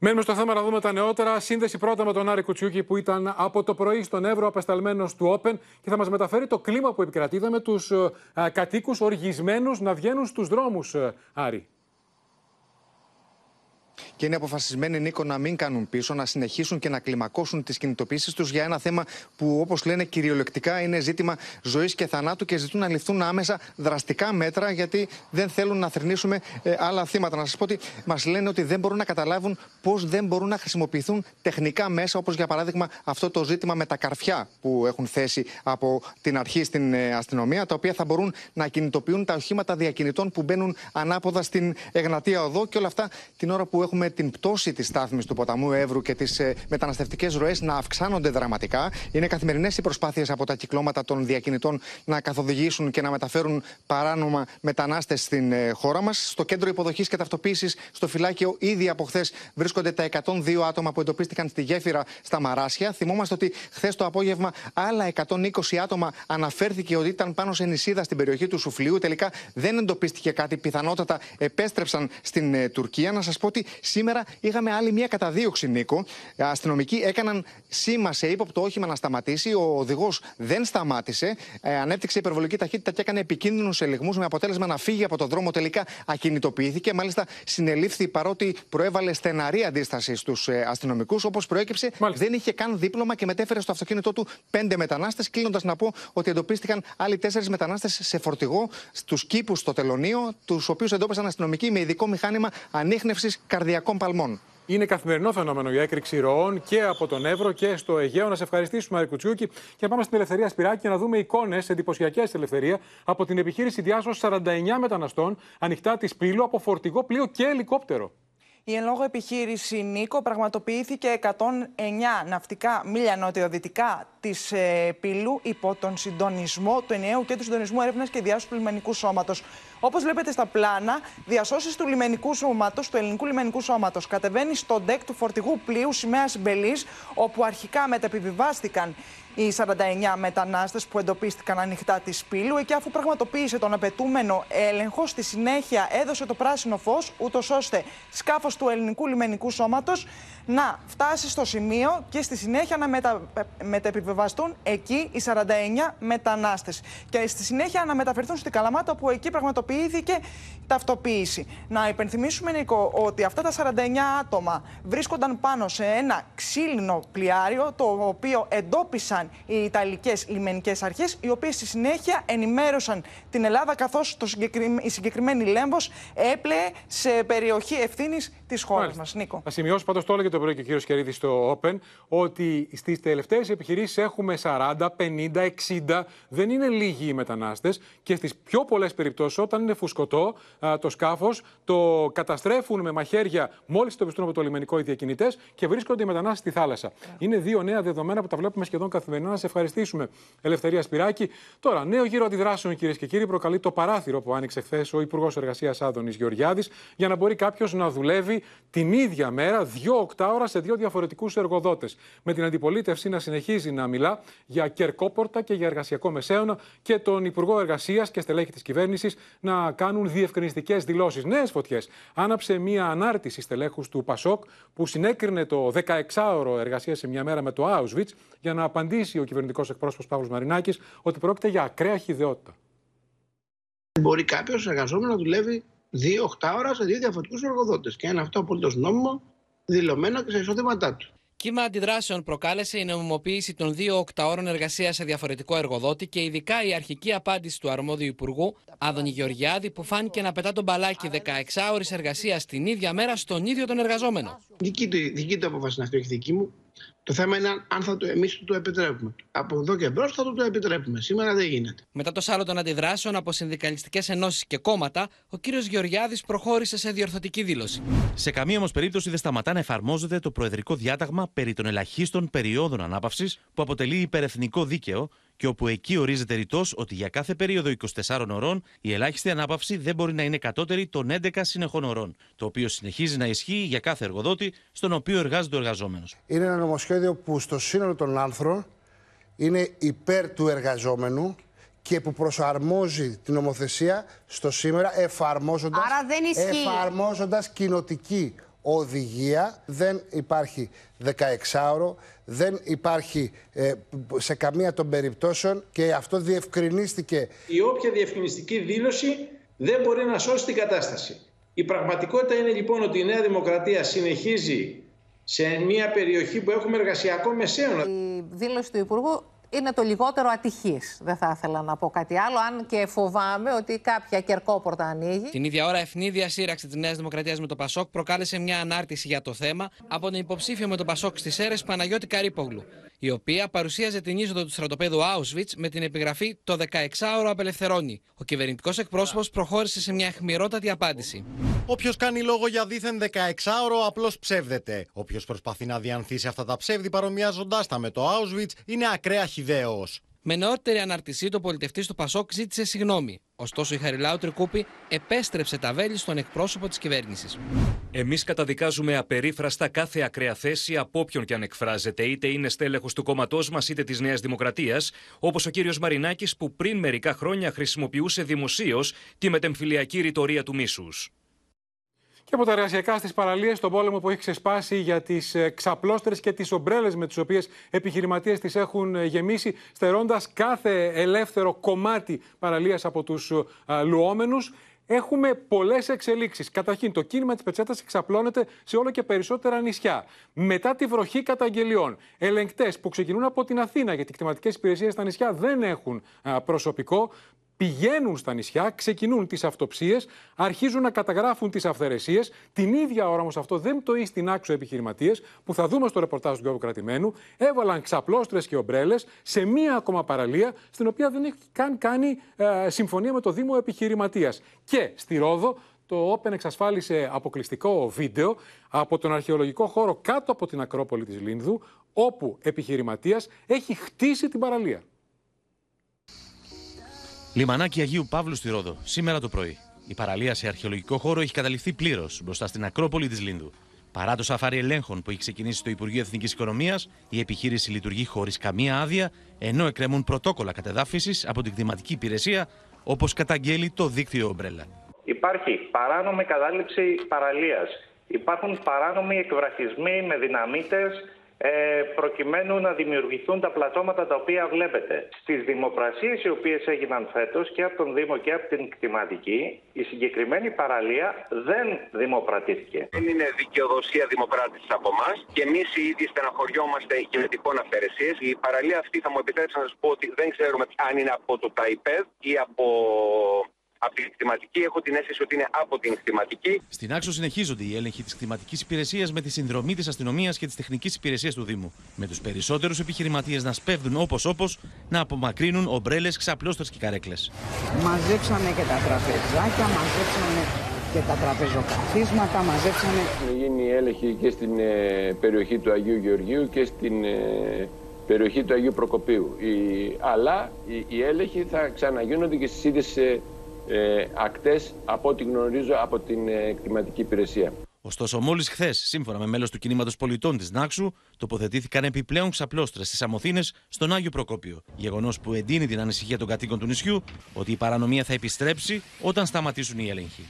Μένουμε στο θέμα να δούμε τα νεότερα. Σύνδεση πρώτα με τον Άρη Κουτσιούκη που ήταν από το πρωί στον Εύρο απεσταλμένος του Open και θα μας μεταφέρει το κλίμα που επικρατεί με τους κατοίκους οργισμένους να βγαίνουν στους δρόμους, Άρη και είναι αποφασισμένοι, Νίκο, να μην κάνουν πίσω, να συνεχίσουν και να κλιμακώσουν τις κινητοποίησεις τους για ένα θέμα που, όπως λένε, κυριολεκτικά είναι ζήτημα ζωής και θανάτου και ζητούν να ληφθούν άμεσα δραστικά μέτρα, γιατί δεν θέλουν να θρυνήσουμε ε, άλλα θύματα. Να σας πω ότι μας λένε ότι δεν μπορούν να καταλάβουν πώς δεν μπορούν να χρησιμοποιηθούν τεχνικά μέσα, όπως για παράδειγμα αυτό το ζήτημα με τα καρφιά που έχουν θέσει από την αρχή στην ε, αστυνομία, τα οποία θα μπορούν να κινητοποιούν τα οχήματα διακινητών που μπαίνουν ανάποδα στην Εγνατία Οδό και όλα αυτά την ώρα που έχουμε την πτώση της στάθμης του ποταμού Εύρου και τις ε, μεταναστευτικές ροές να αυξάνονται δραματικά. Είναι καθημερινές οι προσπάθειες από τα κυκλώματα των διακινητών να καθοδηγήσουν και να μεταφέρουν παράνομα μετανάστες στην ε, χώρα μας. Στο κέντρο υποδοχής και ταυτοποίησης στο φυλάκιο ήδη από χθες βρίσκονται τα 102 άτομα που εντοπίστηκαν στη γέφυρα στα Μαράσια. Θυμόμαστε ότι χθες το απόγευμα άλλα 120 άτομα αναφέρθηκε ότι ήταν πάνω σε νησίδα στην περιοχή του Σουφλίου. Τελικά δεν εντοπίστηκε κάτι. Πιθανότατα επέστρεψαν στην ε, Τουρκία. Να σας πω ότι Σήμερα είχαμε άλλη μία καταδίωξη, Νίκο. Οι αστυνομικοί έκαναν σήμα σε ύποπτο όχημα να σταματήσει. Ο οδηγός δεν σταμάτησε. Ε, ανέπτυξε υπερβολική ταχύτητα και έκανε επικίνδυνους ελιγμούς με αποτέλεσμα να φύγει από τον δρόμο. Τελικά ακινητοποιήθηκε. Μάλιστα συνελήφθη παρότι προέβαλε στεναρή αντίσταση στους ε, αστυνομικούς. Όπως προέκυψε, δεν είχε καν δίπλωμα και μετέφερε στο αυτοκίνητό του πέντε μετανάστες. Κλείνοντας να πω ότι εντοπίστηκαν άλλοι τέσσερις μετανάστες σε φορτηγό στους κήπους στο τελωνίο, τους οποίους εντόπισαν αστυνομικοί με ειδικό μηχάνημα ανείχνευσης καρδιακών παλμών. Είναι καθημερινό φαινόμενο η έκρηξη ροών και από τον Εύρο και στο Αιγαίο. Να σε ευχαριστήσουμε, Άρη Κουτσιούκη. Και να πάμε στην Ελευθερία Σπυράκη και να δούμε εικόνες εντυπωσιακές ελευθερία από την επιχείρηση διάσωσης 49 μεταναστών ανοιχτά τη Πύλου από φορτηγό πλοίο και ελικόπτερο. Η εν λόγω επιχείρηση Νίκο πραγματοποιήθηκε 109 ναυτικά μίλια νοτιοδυτικά της ε, Πύλου υπό τον συντονισμό του ενιαίου και του συντονισμού έρευνας και διάσωσης του λιμενικού σώματος. Όπως βλέπετε στα πλάνα, διασώσεις του λιμενικού σώματος, του ελληνικού λιμενικού σώματος, κατεβαίνει στο ντεκ του φορτηγού πλοίου σημαίας Μπελής, όπου αρχικά μεταπιβιβάστηκαν οι 49 μετανάστες που εντοπίστηκαν ανοιχτά τη Πύλου. Εκεί αφού πραγματοποίησε τον απαιτούμενο έλεγχο, στη συνέχεια έδωσε το πράσινο φως, ούτως ώστε σκάφος του ελληνικού λιμενικού σώματος να φτάσει στο σημείο και στη συνέχεια να μετα... μεταπιβεβαστούν εκεί οι 49 μετανάστες. Και στη συνέχεια να μεταφερθούν στην Καλαμάτα, όπου εκεί πραγματοποιήθηκε ταυτοποίηση. Να υπενθυμίσουμε, Νίκο, ότι αυτά τα 49 άτομα βρίσκονταν πάνω σε ένα ξύλινο πλοιάριο, το οποίο εντόπισαν οι Ιταλικές λιμενικές αρχές, οι οποίες στη συνέχεια ενημέρωσαν την Ελλάδα, καθώς η συγκεκριμένη Λέμβος έπλεε σε περιοχή ευθύνης της χώρας μας. Νίκο. Θα σημειώσω πάντως το έλεγε το πρωί και ο κύριος Κερίδης στο Open, ότι στις τελευταίες επιχειρήσεις έχουμε 40, 50, 60. Δεν είναι λίγοι οι μετανάστες και στις πιο πολλές περιπτώσεις, όταν είναι φουσκωτό το σκάφος, το καταστρέφουν με μαχαίρια μόλις το πιστούν από το λιμενικό οι διακινητές και βρίσκονται οι μετανάστες στη θάλασσα. Είναι δύο νέα δεδομένα που τα βλέπουμε σχεδόν καθημερινά. Να σε ευχαριστήσουμε, Ελευθερία Σπυράκη. Τώρα, νέο γύρο αντιδράσεων, κυρίες και κύριοι, προκαλεί το παράθυρο που άνοιξε χθες ο Υπουργός Εργασίας Άδωνης Γεωργιάδης για να μπορεί κάποιος να δουλεύει την ίδια μέρα, δύο οκτάωρα σε δύο διαφορετικούς εργοδότες. Με την αντιπολίτευση να συνεχίζει να μιλά για κερκόπορτα και για εργασιακό μεσαίωνα και τον Υπουργό Εργασίας και στελέχη της κυβέρνησης να κάνουν διευκρινιστικές δηλώσεις. Νέες φωτιές. Άναψε μία ανάρτηση στελέχους του Πασόκ που συνέκρινε το 16ωρο εργασίας σε μια μέρα με το Auschwitz για να απαντήσει ο κυβερνητικός εκπρόσωπος Παύλος Μαρινάκης ότι πρόκειται για ακραία χιδεότητα. Μπορεί κάποιος εργαζόμενος να δουλεύει δύο 8 ώρα σε δύο διαφορετικούς εργοδότες. Και είναι αυτό απολύτως νόμιμο, δηλωμένο και σε εισοδήματά του. Κύμα αντιδράσεων προκάλεσε η νομιμοποίηση των δύο οκταώρων εργασίας σε διαφορετικό εργοδότη και ειδικά η αρχική απάντηση του αρμόδιου Υπουργού, Άδωνη Γεωργιάδη, που φάνηκε να πετά τον μπαλάκι 16 ώρε εργασίας την ίδια μέρα στον ίδιο τον εργαζόμενο. Δική του, δική του απόφαση να αυτή, όχι δική μου. Το θέμα είναι αν θα το, εμείς το επιτρέπουμε. Από εδώ και μπρος θα το, το επιτρέπουμε. Σήμερα δεν γίνεται. Μετά το σάλο των αντιδράσεων από συνδικαλιστικές ενώσεις και κόμματα, ο κύριος Γεωργιάδης προχώρησε σε διορθωτική δήλωση. Σε καμία όμως περίπτωση δεν σταματά να εφαρμόζεται το προεδρικό διάταγμα περί των ελαχίστων περιόδων ανάπαυσης που αποτελεί υπερεθνικό δίκαιο και όπου εκεί ορίζεται ρητός ότι για κάθε περίοδο 24 ωρών η ελάχιστη ανάπαυση δεν μπορεί να είναι κατώτερη των 11 συνεχών ωρών, το οποίο συνεχίζει να ισχύει για κάθε εργοδότη στον οποίο εργάζεται ο εργαζόμενος. Είναι ένα νομοσχέδιο που στο σύνολο των άρθρων είναι υπέρ του εργαζόμενου και που προσαρμόζει την νομοθεσία στο σήμερα εφαρμόζοντας, Άρα δεν ισχύει. εφαρμόζοντας κοινοτική οδηγία. Δεν υπάρχει 16ωρο, δεν υπάρχει ε, σε καμία των περιπτώσεων και αυτό διευκρινίστηκε. Η όποια διευκρινιστική δήλωση δεν μπορεί να σώσει την κατάσταση. Η πραγματικότητα είναι λοιπόν ότι η Νέα Δημοκρατία συνεχίζει σε μια περιοχή που έχουμε εργασιακό μεσαίωνα. Η δήλωση του Υπουργού είναι το λιγότερο ατυχής. Δεν θα ήθελα να πω κάτι άλλο, αν και φοβάμαι ότι κάποια κερκόπορτα ανοίγει. Την ίδια ώρα, ευνίδια σύραξη της Νέας Δημοκρατίας με το Πασόκ προκάλεσε μια ανάρτηση για το θέμα από την υποψήφια με το Πασόκ στις αίρε Παναγιώτη Καρύπογλου, η οποία παρουσίαζε την είσοδο του στρατοπέδου Auschwitz με την επιγραφή Το 16ωρο απελευθερώνει. Ο κυβερνητικός εκπρόσωπος προχώρησε σε μια αιχμηρότατη απάντηση. Όποιος κάνει λόγο για δίθεν 16ωρο απλώς ψεύδεται. Όποιος προσπαθεί να διανθίσει αυτά τα ψεύδι παρομοιάζοντά τα με το Auschwitz είναι ακραία χιδαίο. Με νεότερη αναρτησή, το πολιτευτή του Πασόκ ζήτησε συγγνώμη. Ωστόσο, η Χαριλάου Τρικούπη επέστρεψε τα βέλη στον εκπρόσωπο της κυβέρνησης. Εμείς καταδικάζουμε απερίφραστα κάθε ακραία θέση από όποιον και αν εκφράζεται, είτε είναι στέλεχος του κόμματός μας είτε της Νέας Δημοκρατίας, όπως ο κύριος Μαρινάκης που πριν μερικά χρόνια χρησιμοποιούσε δημοσίως τη μετεμφυλιακή ρητορία του μίσους. Και από τα εργασιακά στις παραλίες, τον πόλεμο που έχει ξεσπάσει για τις ξαπλώστερε και τις ομπρέλες με τις οποίες επιχειρηματίες τις έχουν ε, γεμίσει, στερώντας κάθε ελεύθερο κομμάτι παραλίας από τους λουόμενους. Έχουμε πολλές εξελίξεις. Καταρχήν, το κίνημα της πετσέτας εξαπλώνεται σε όλο και περισσότερα νησιά. Μετά τη βροχή καταγγελιών, ελεγκτές που ξεκινούν από την Αθήνα, γιατί οι κτηματικές υπηρεσίες στα νησιά δεν έχουν προσωπικό, πηγαίνουν στα νησιά, ξεκινούν τις αυτοψίες, αρχίζουν να καταγράφουν τις αυθαιρεσίες. Την ίδια ώρα όμως αυτό δεν το στην άξο επιχειρηματίες, που θα δούμε στο ρεπορτάζ του Γιώργου Κρατημένου, έβαλαν ξαπλώστρες και ομπρέλες σε μία ακόμα παραλία, στην οποία δεν έχει καν κάνει ε, συμφωνία με το Δήμο Επιχειρηματίας. Και στη Ρόδο το Open εξασφάλισε αποκλειστικό βίντεο από τον αρχαιολογικό χώρο κάτω από την Ακρόπολη της Λίνδου, όπου επιχειρηματίας έχει χτίσει την παραλία. Λιμανάκι Αγίου Παύλου στη Ρόδο, σήμερα το πρωί. Η παραλία σε αρχαιολογικό χώρο έχει καταληφθεί πλήρως μπροστά στην Ακρόπολη της Λίνδου. Παρά το σαφάρι ελέγχων που έχει ξεκινήσει στο Υπουργείο Εθνικής Οικονομίας, η επιχείρηση λειτουργεί χωρίς καμία άδεια, ενώ εκκρεμούν πρωτόκολλα κατεδάφισης από την κτηματική υπηρεσία, όπως καταγγέλει το δίκτυο Ομπρέλα. Υπάρχει παράνομη κατάληψη παραλίας. Υπάρχουν παράνομοι εκβραχισμοί με δυναμίτες ε, προκειμένου να δημιουργηθούν τα πλατώματα τα οποία βλέπετε. Στις δημοπρασίες οι οποίες έγιναν φέτος και από τον Δήμο και από την κτηματική, η συγκεκριμένη παραλία δεν δημοπρατήθηκε. Δεν είναι δικαιοδοσία δημοπράτησης από εμάς και εμείς οι ίδιοι στεναχωριόμαστε για τυχόν αυθαιρεσίε. Η παραλία αυτή θα μου επιτρέψει να σας πω ότι δεν ξέρουμε αν είναι από το ΤΑΙΠΕΔ ή από από την κτηματική. Έχω την αίσθηση ότι είναι από την κτηματική. Στην Άξο συνεχίζονται οι έλεγχοι της κτηματικής υπηρεσίας με τη συνδρομή της αστυνομίας και της τεχνικής υπηρεσίας του Δήμου. Με τους περισσότερους επιχειρηματίες να σπέβδουν όπως όπως να απομακρύνουν ομπρέλες, ξαπλώστρες και καρέκλες. Μαζέψανε και τα τραπεζάκια, μαζέψανε και τα τραπεζοκαθίσματα, μαζέψανε. Έχουν γίνει έλεγχοι και στην ε, περιοχή του Αγίου Γεωργίου και στην ε, περιοχή του Αγίου Προκοπίου. Η, αλλά οι, οι έλεγχοι θα ξαναγίνονται και στις ίδιες ε, ακτές από ό,τι γνωρίζω από την ε, κτηματική υπηρεσία. Ωστόσο, μόλις χθες, σύμφωνα με μέλος του κινήματος πολιτών της Νάξου, τοποθετήθηκαν επιπλέον ξαπλώστρες στις Αμοθήνε στον Άγιο Προκόπιο. Γεγονός που εντείνει την ανησυχία των κατοίκων του νησιού ότι η παρανομία θα επιστρέψει όταν σταματήσουν οι έλεγχοι.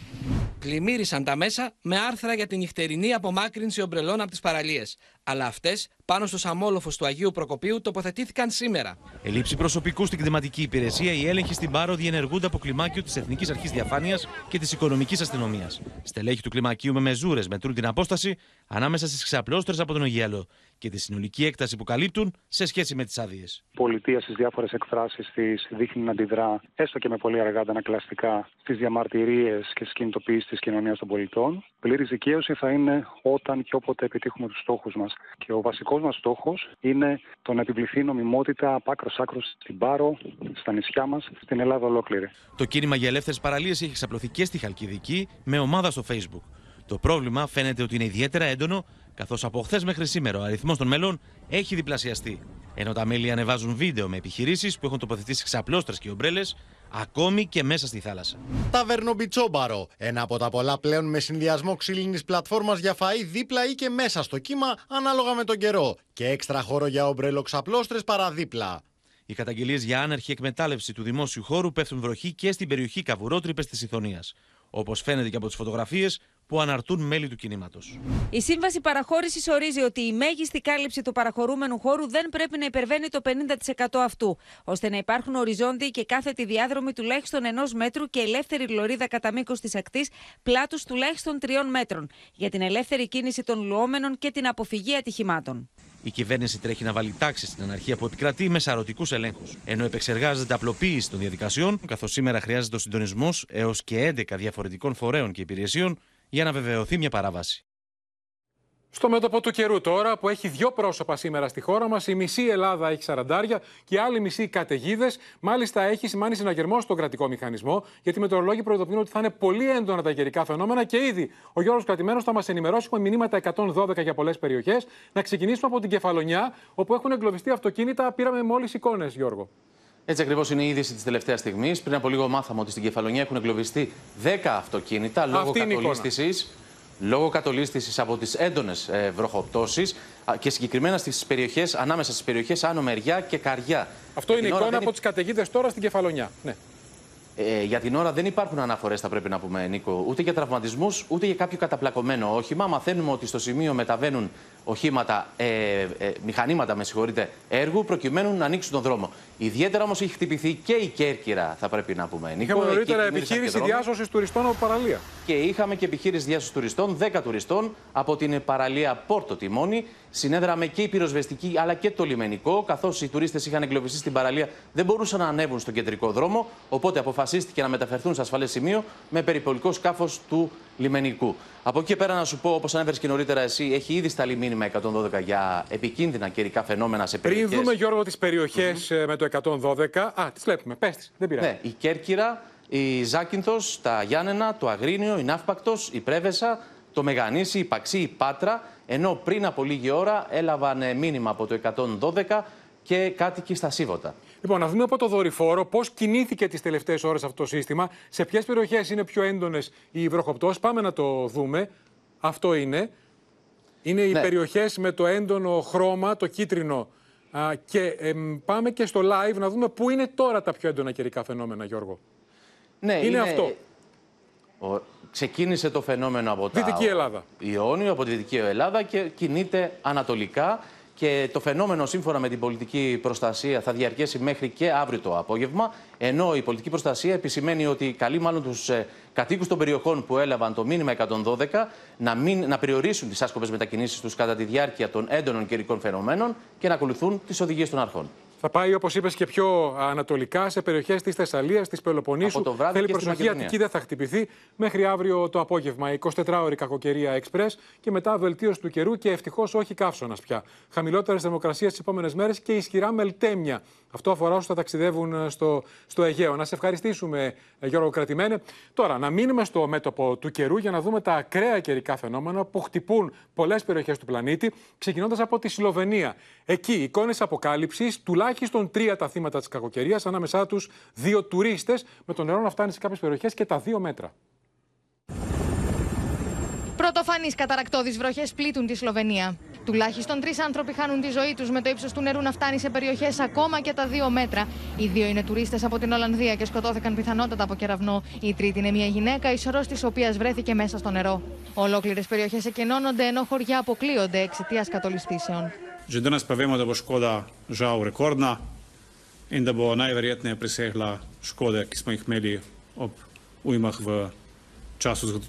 Πλημμύρισαν τα μέσα με άρθρα για την νυχτερινή απομάκρυνση ομπρελών από τις παραλίες. Αλλά αυτές πάνω στο σαμόλοφο του Αγίου Προκοπίου τοποθετήθηκαν σήμερα. Ελήψη προσωπικού στην κτηματική υπηρεσία, οι έλεγχοι στην Πάρο διενεργούνται από κλιμάκιο της Εθνικής Αρχής Διαφάνειας και της Οικονομικής Αστυνομίας. Στελέχη του κλιμακίου με μεζούρες μετρούν την απόσταση ανάμεσα στις ξαπλώστρες από τον Ογιαλό και τη συνολική έκταση που καλύπτουν σε σχέση με τις άδειες. Η πολιτεία στις διάφορες εκφράσεις της δείχνει να αντιδρά, έστω και με πολύ αργά αντανακλαστικά, στις διαμαρτυρίες και στις κινητοποιήσεις της κοινωνίας των πολιτών. Πλήρη δικαίωση θα είναι όταν και όποτε επιτύχουμε τους στόχους μας. Και ο βασικός μας στόχος είναι το να επιβληθεί νομιμότητα από άκρος άκρος στην Πάρο, στα νησιά μας, στην Ελλάδα ολόκληρη. Το κίνημα για ελεύθερες παραλίες έχει εξαπλωθεί και στη Χαλκιδική με ομάδα στο Facebook. Το πρόβλημα φαίνεται ότι είναι ιδιαίτερα έντονο, καθώς από χθες μέχρι σήμερα ο αριθμός των μελών έχει διπλασιαστεί. Ενώ τα μέλη ανεβάζουν βίντεο με επιχειρήσεις που έχουν τοποθετήσει ξαπλώστρες και ομπρέλες, ακόμη και μέσα στη θάλασσα. Ταβέρνο Μπιτσόμπαρο. Ένα από τα πολλά πλέον με συνδυασμό ξύλινης πλατφόρμας για φαΐ δίπλα ή και μέσα στο κύμα, ανάλογα με τον καιρό. Και έξτρα χώρο για ομπρελοξαπλώστρε παραδίπλα. Οι καταγγελίες για άνερχη εκμετάλλευση του δημόσιου χώρου πέφτουν βροχή και στην περιοχή Καβουρότρυπες της Ιθωνίας. Όπως φαίνεται και από τις φωτογραφίες που αναρτούν μέλη του κινήματος. Η σύμβαση παραχώρησης ορίζει ότι η μέγιστη κάλυψη του παραχωρούμενου χώρου δεν πρέπει να υπερβαίνει το 50% αυτού, ώστε να υπάρχουν οριζόντιοι και κάθετοι διάδρομοι τουλάχιστον ενός μέτρου και ελεύθερη λωρίδα κατά μήκος της ακτής πλάτους τουλάχιστον τριών μέτρων, για την ελεύθερη κίνηση των λουόμενων και την αποφυγή ατυχημάτων. Η κυβέρνηση τρέχει να βάλει τάξη στην αναρχία που επικρατεί με σαρωτικούς ελέγχους. Ενώ επεξεργάζεται απλοποίηση των διαδικασιών, καθώς σήμερα χρειάζεται ο συντονισμός έως και 11 διαφορετικών φορέων και υπηρεσιών για να βεβαιωθεί μια παράβαση. Στο μέτωπο του καιρού τώρα, που έχει δύο πρόσωπα σήμερα στη χώρα μας, η μισή Ελλάδα έχει σαραντάρια και η άλλη μισή καταιγίδες. Μάλιστα, έχει σημάνει συναγερμό στον κρατικό μηχανισμό, γιατί οι μετεωρολόγοι προειδοποιούν ότι θα είναι πολύ έντονα τα καιρικά φαινόμενα και ήδη ο Γιώργος Κρατημένος θα μας ενημερώσει με μηνύματα 112 για πολλές περιοχές. Να ξεκινήσουμε από την Κεφαλονιά, όπου έχουν εγκλωβιστεί αυτοκίνητα. Πήραμε μόλις εικόνες, Γιώργο. Έτσι ακριβώς είναι η είδηση της τελευταίας στιγμής. Πριν από λίγο μάθαμε ότι στην Κεφαλονιά έχουν εγκλωβιστεί 10 αυτοκίνητα λόγω κατολίσθηση. Λόγω κατολίσθηση από τις έντονες ε, βροχοπτώσεις και συγκεκριμένα στις περιοχές, ανάμεσα στις περιοχές Άνω Μεριά και Καριά. Αυτό είναι εικόνα από τις καταιγίδες τώρα στην Κεφαλονιά. Ναι. Ε, για την ώρα δεν υπάρχουν αναφορές, θα πρέπει να πούμε, Νίκο, ούτε για τραυματισμούς, ούτε για κάποιο καταπλακωμένο όχημα. Μαθαίνουμε ότι στο σημείο μεταβαίνουν οχήματα, ε, ε, μηχανήματα με συγχωρείτε, έργου, προκειμένου να ανοίξουν τον δρόμο. Ιδιαίτερα όμως έχει χτυπηθεί και η Κέρκυρα, θα πρέπει να πούμε. Νίκο, είχαμε νωρίτερα επιχείρηση διάσωσης τουριστών από παραλία. Και είχαμε και επιχείρηση διάσωσης τουριστών, 10 τουριστών από την παραλία Πόρτο Τιμόνι. Συνέδραμε και η πυροσβεστική αλλά και το λιμενικό, καθώς οι τουρίστες είχαν εγκλωβιστεί στην παραλία, δεν μπορούσαν να ανέβουν στον κεντρικό δρόμο. Οπότε αποφασίστηκε να μεταφερθούν σε ασφαλές σημείο με περιπολικό σκάφος του λιμενικού. Από εκεί πέρα να σου πω, όπως ανέφερες και νωρίτερα εσύ, έχει ήδη σταλεί μήνυμα 112 για επικίνδυνα καιρικά φαινόμενα σε περιοχές. Πριν δούμε, Γιώργο, τις περιοχές mm-hmm. με το 112. Α, τις βλέπουμε. Πες δεν πειράζει. Ναι, η Κέρκυρα, η Ζάκυνθος, τα Γιάννενα, το Αγρίνιο, η Ναύπακτος, η Πρέβεσα, το Μεγανήσι, η Παξί, η Πάτρα. Ενώ πριν από λίγη ώρα έλαβαν ε, μήνυμα από το 112 και κάτοικοι στα Σίβωτα. Λοιπόν, να δούμε από το δορυφόρο πώς κινήθηκε τις τελευταίες ώρες αυτό το σύστημα, σε ποιες περιοχές είναι πιο έντονες οι βροχοπτώσεις. Πάμε να το δούμε. Αυτό είναι. Είναι οι ναι. περιοχές με το έντονο χρώμα, το κίτρινο. Α, και πάμε και στο live να δούμε πού είναι τώρα τα πιο έντονα καιρικά φαινόμενα, Γιώργο. Ναι, είναι, είναι αυτό. Ο... Ξεκίνησε το φαινόμενο από τα Δυτική Ελλάδα. Ιόνιο, από τη Δυτική Ελλάδα και κινείται ανατολικά και το φαινόμενο σύμφωνα με την πολιτική προστασία θα διαρκέσει μέχρι και αύριο το απόγευμα. Ενώ η πολιτική προστασία επισημαίνει ότι καλεί μάλλον τους ε, κατοίκους των περιοχών που έλαβαν το μήνυμα 112 να, μην, να περιορίσουν τις άσκοπες μετακινήσεις τους κατά τη διάρκεια των έντονων καιρικών φαινομένων και να ακολουθούν τις οδηγίες των αρχών. Θα πάει, όπως είπες, και πιο ανατολικά σε περιοχές της Θεσσαλίας, της Πελοποννήσου. το βράδυ Θέλει προσοχή, Αττική δεν θα χτυπηθεί μέχρι αύριο το απόγευμα. 24ωρη κακοκαιρία εξπρέ και μετά βελτίωση του καιρού και ευτυχώς όχι καύσωνας πια. Χαμηλότερες θερμοκρασίες τις επόμενες μέρες και ισχυρά μελτέμια. Αυτό αφορά όσους θα ταξιδεύουν στο, στο Αιγαίο. Να σε ευχαριστήσουμε, Γιώργο Κρατημένε. Τώρα, να μείνουμε στο μέτωπο του καιρού για να δούμε τα ακραία καιρικά φαινόμενα που χτυπούν πολλές περιοχές του πλανήτη, ξεκινώντας από τη Σλοβενία. Εκεί, εικόνες αποκάλυψης, τουλάχιστον τρία τα θύματα της κακοκαιρίας, ανάμεσά τους δύο τουρίστες, με το νερό να φτάνει σε κάποιες περιοχές και τα δύο μέτρα. Πρωτοφανείς καταρακτώδεις βροχές πλήττουν τη Σλοβενία. Τουλάχιστον τρεις άνθρωποι χάνουν τη ζωή τους με το ύψος του νερού να φτάνει σε περιοχές ακόμα και τα δύο μέτρα. Οι δύο είναι τουρίστες από την Ολλανδία και σκοτώθηκαν πιθανότατα από κεραυνό. Η τρίτη είναι μια γυναίκα, η σωρός της οποίας βρέθηκε μέσα στο νερό. Ολόκληρες περιοχές εκενώνονται ενώ χωριά αποκλείονται εξαιτίας κατολιστήσεων. Že danes pa vemo, da bo škoda žal rekordna in da bo najverjetneje presegla škode, ki smo jih imeli ob ujmah v času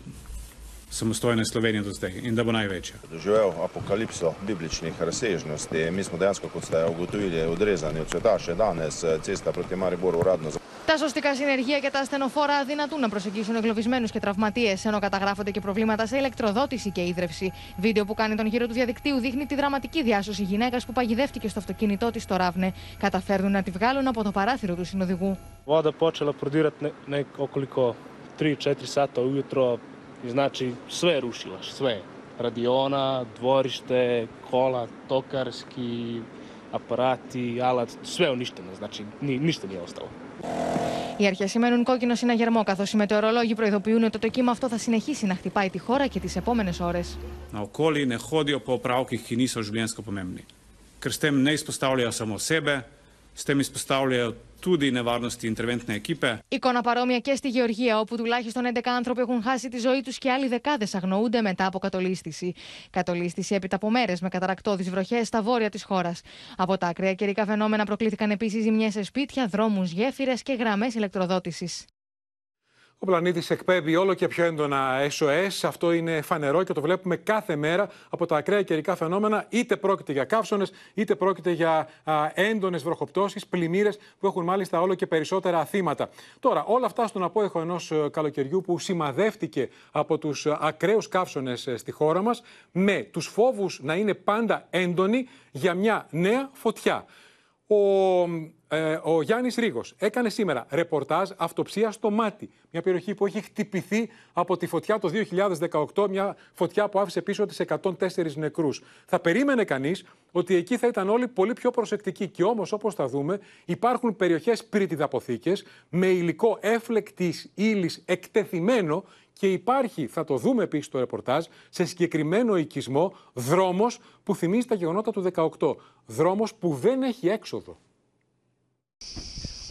samostojne Slovenije do zdaj in da bo največja. Doživel apokalipso bibličnih razsežnosti. Mi smo dejansko, kot ste ugotovili, odrezani od sveta še danes. Cesta proti Mariboru uradno Τα σωστικά συνεργεία και τα ασθενοφόρα αδυνατούν να προσεγγίσουν εγκλωβισμένους και τραυματίες, ενώ καταγράφονται και προβλήματα σε ηλεκτροδότηση και ίδρυυση. Βίντεο που κάνει τον γύρο του διαδικτύου δείχνει τη δραματική διάσωση γυναίκας που παγιδεύτηκε στο αυτοκίνητό της στο Ράβνε. Καταφέρνουν να τη βγάλουν από το παράθυρο του συνοδηγού. Voda počela prodirati ne, nek okoliko 3-4 sata ujutro i znači sve rušila, sve. Radiona, dvorište, kola, tokarski, aparati, alat, sve uništeno, znači ni, ništa nije ostalo. Οι αρχέ σημαίνουν κόκκινο συναγερμό, καθώ οι μετεωρολόγοι προειδοποιούν ότι το κύμα αυτό θα συνεχίσει να χτυπάει τη χώρα και τι επόμενε ώρε. Naokoli ne hodijo po opravkih, ki niso življenjsko pomembni. Ker s tem ne izpostavljajo samo sebe, s tem izpostavljajo tudi nevarnosti interventne ekipe. Εικόνα παρόμοια και στη Γεωργία, όπου τουλάχιστον 11 άνθρωποι έχουν χάσει τη ζωή του και άλλοι δεκάδε αγνοούνται μετά από κατολίσθηση. Κατολίσθηση έπειτα από μέρε με καταρακτώδει βροχέ στα βόρεια τη χώρα. Από τα ακραία καιρικά φαινόμενα προκλήθηκαν επίση ζημιέ σε σπίτια, δρόμου, γέφυρε και γραμμέ ηλεκτροδότηση. Ο πλανήτης εκπέμπει όλο και πιο έντονα SOS. Αυτό είναι φανερό και το βλέπουμε κάθε μέρα από τα ακραία καιρικά φαινόμενα. Είτε πρόκειται για καύσονες, είτε πρόκειται για έντονες βροχοπτώσεις, πλημμύρες που έχουν μάλιστα όλο και περισσότερα θύματα. Τώρα, όλα αυτά στον απόϊχο ενός καλοκαιριού που σημαδεύτηκε από τους ακραίους καύσονες στη χώρα μας, με τους φόβους να είναι πάντα έντονοι για μια νέα φωτιά. Ο ε, ο Γιάννης Ρίγος έκανε σήμερα ρεπορτάζ αυτοψία στο Μάτι. Μια περιοχή που έχει χτυπηθεί από τη φωτιά το 2018, μια φωτιά που άφησε πίσω τις 104 νεκρούς. Θα περίμενε κανείς ότι εκεί θα ήταν όλοι πολύ πιο προσεκτικοί. Και όμως όπως θα δούμε υπάρχουν περιοχές πρίτιδαποθήκες με υλικό έφλεκτης ύλης εκτεθειμένο και υπάρχει, θα το δούμε επίσης στο ρεπορτάζ, σε συγκεκριμένο οικισμό δρόμος που θυμίζει τα γεγονότα του 18. Δρόμος που δεν έχει έξοδο.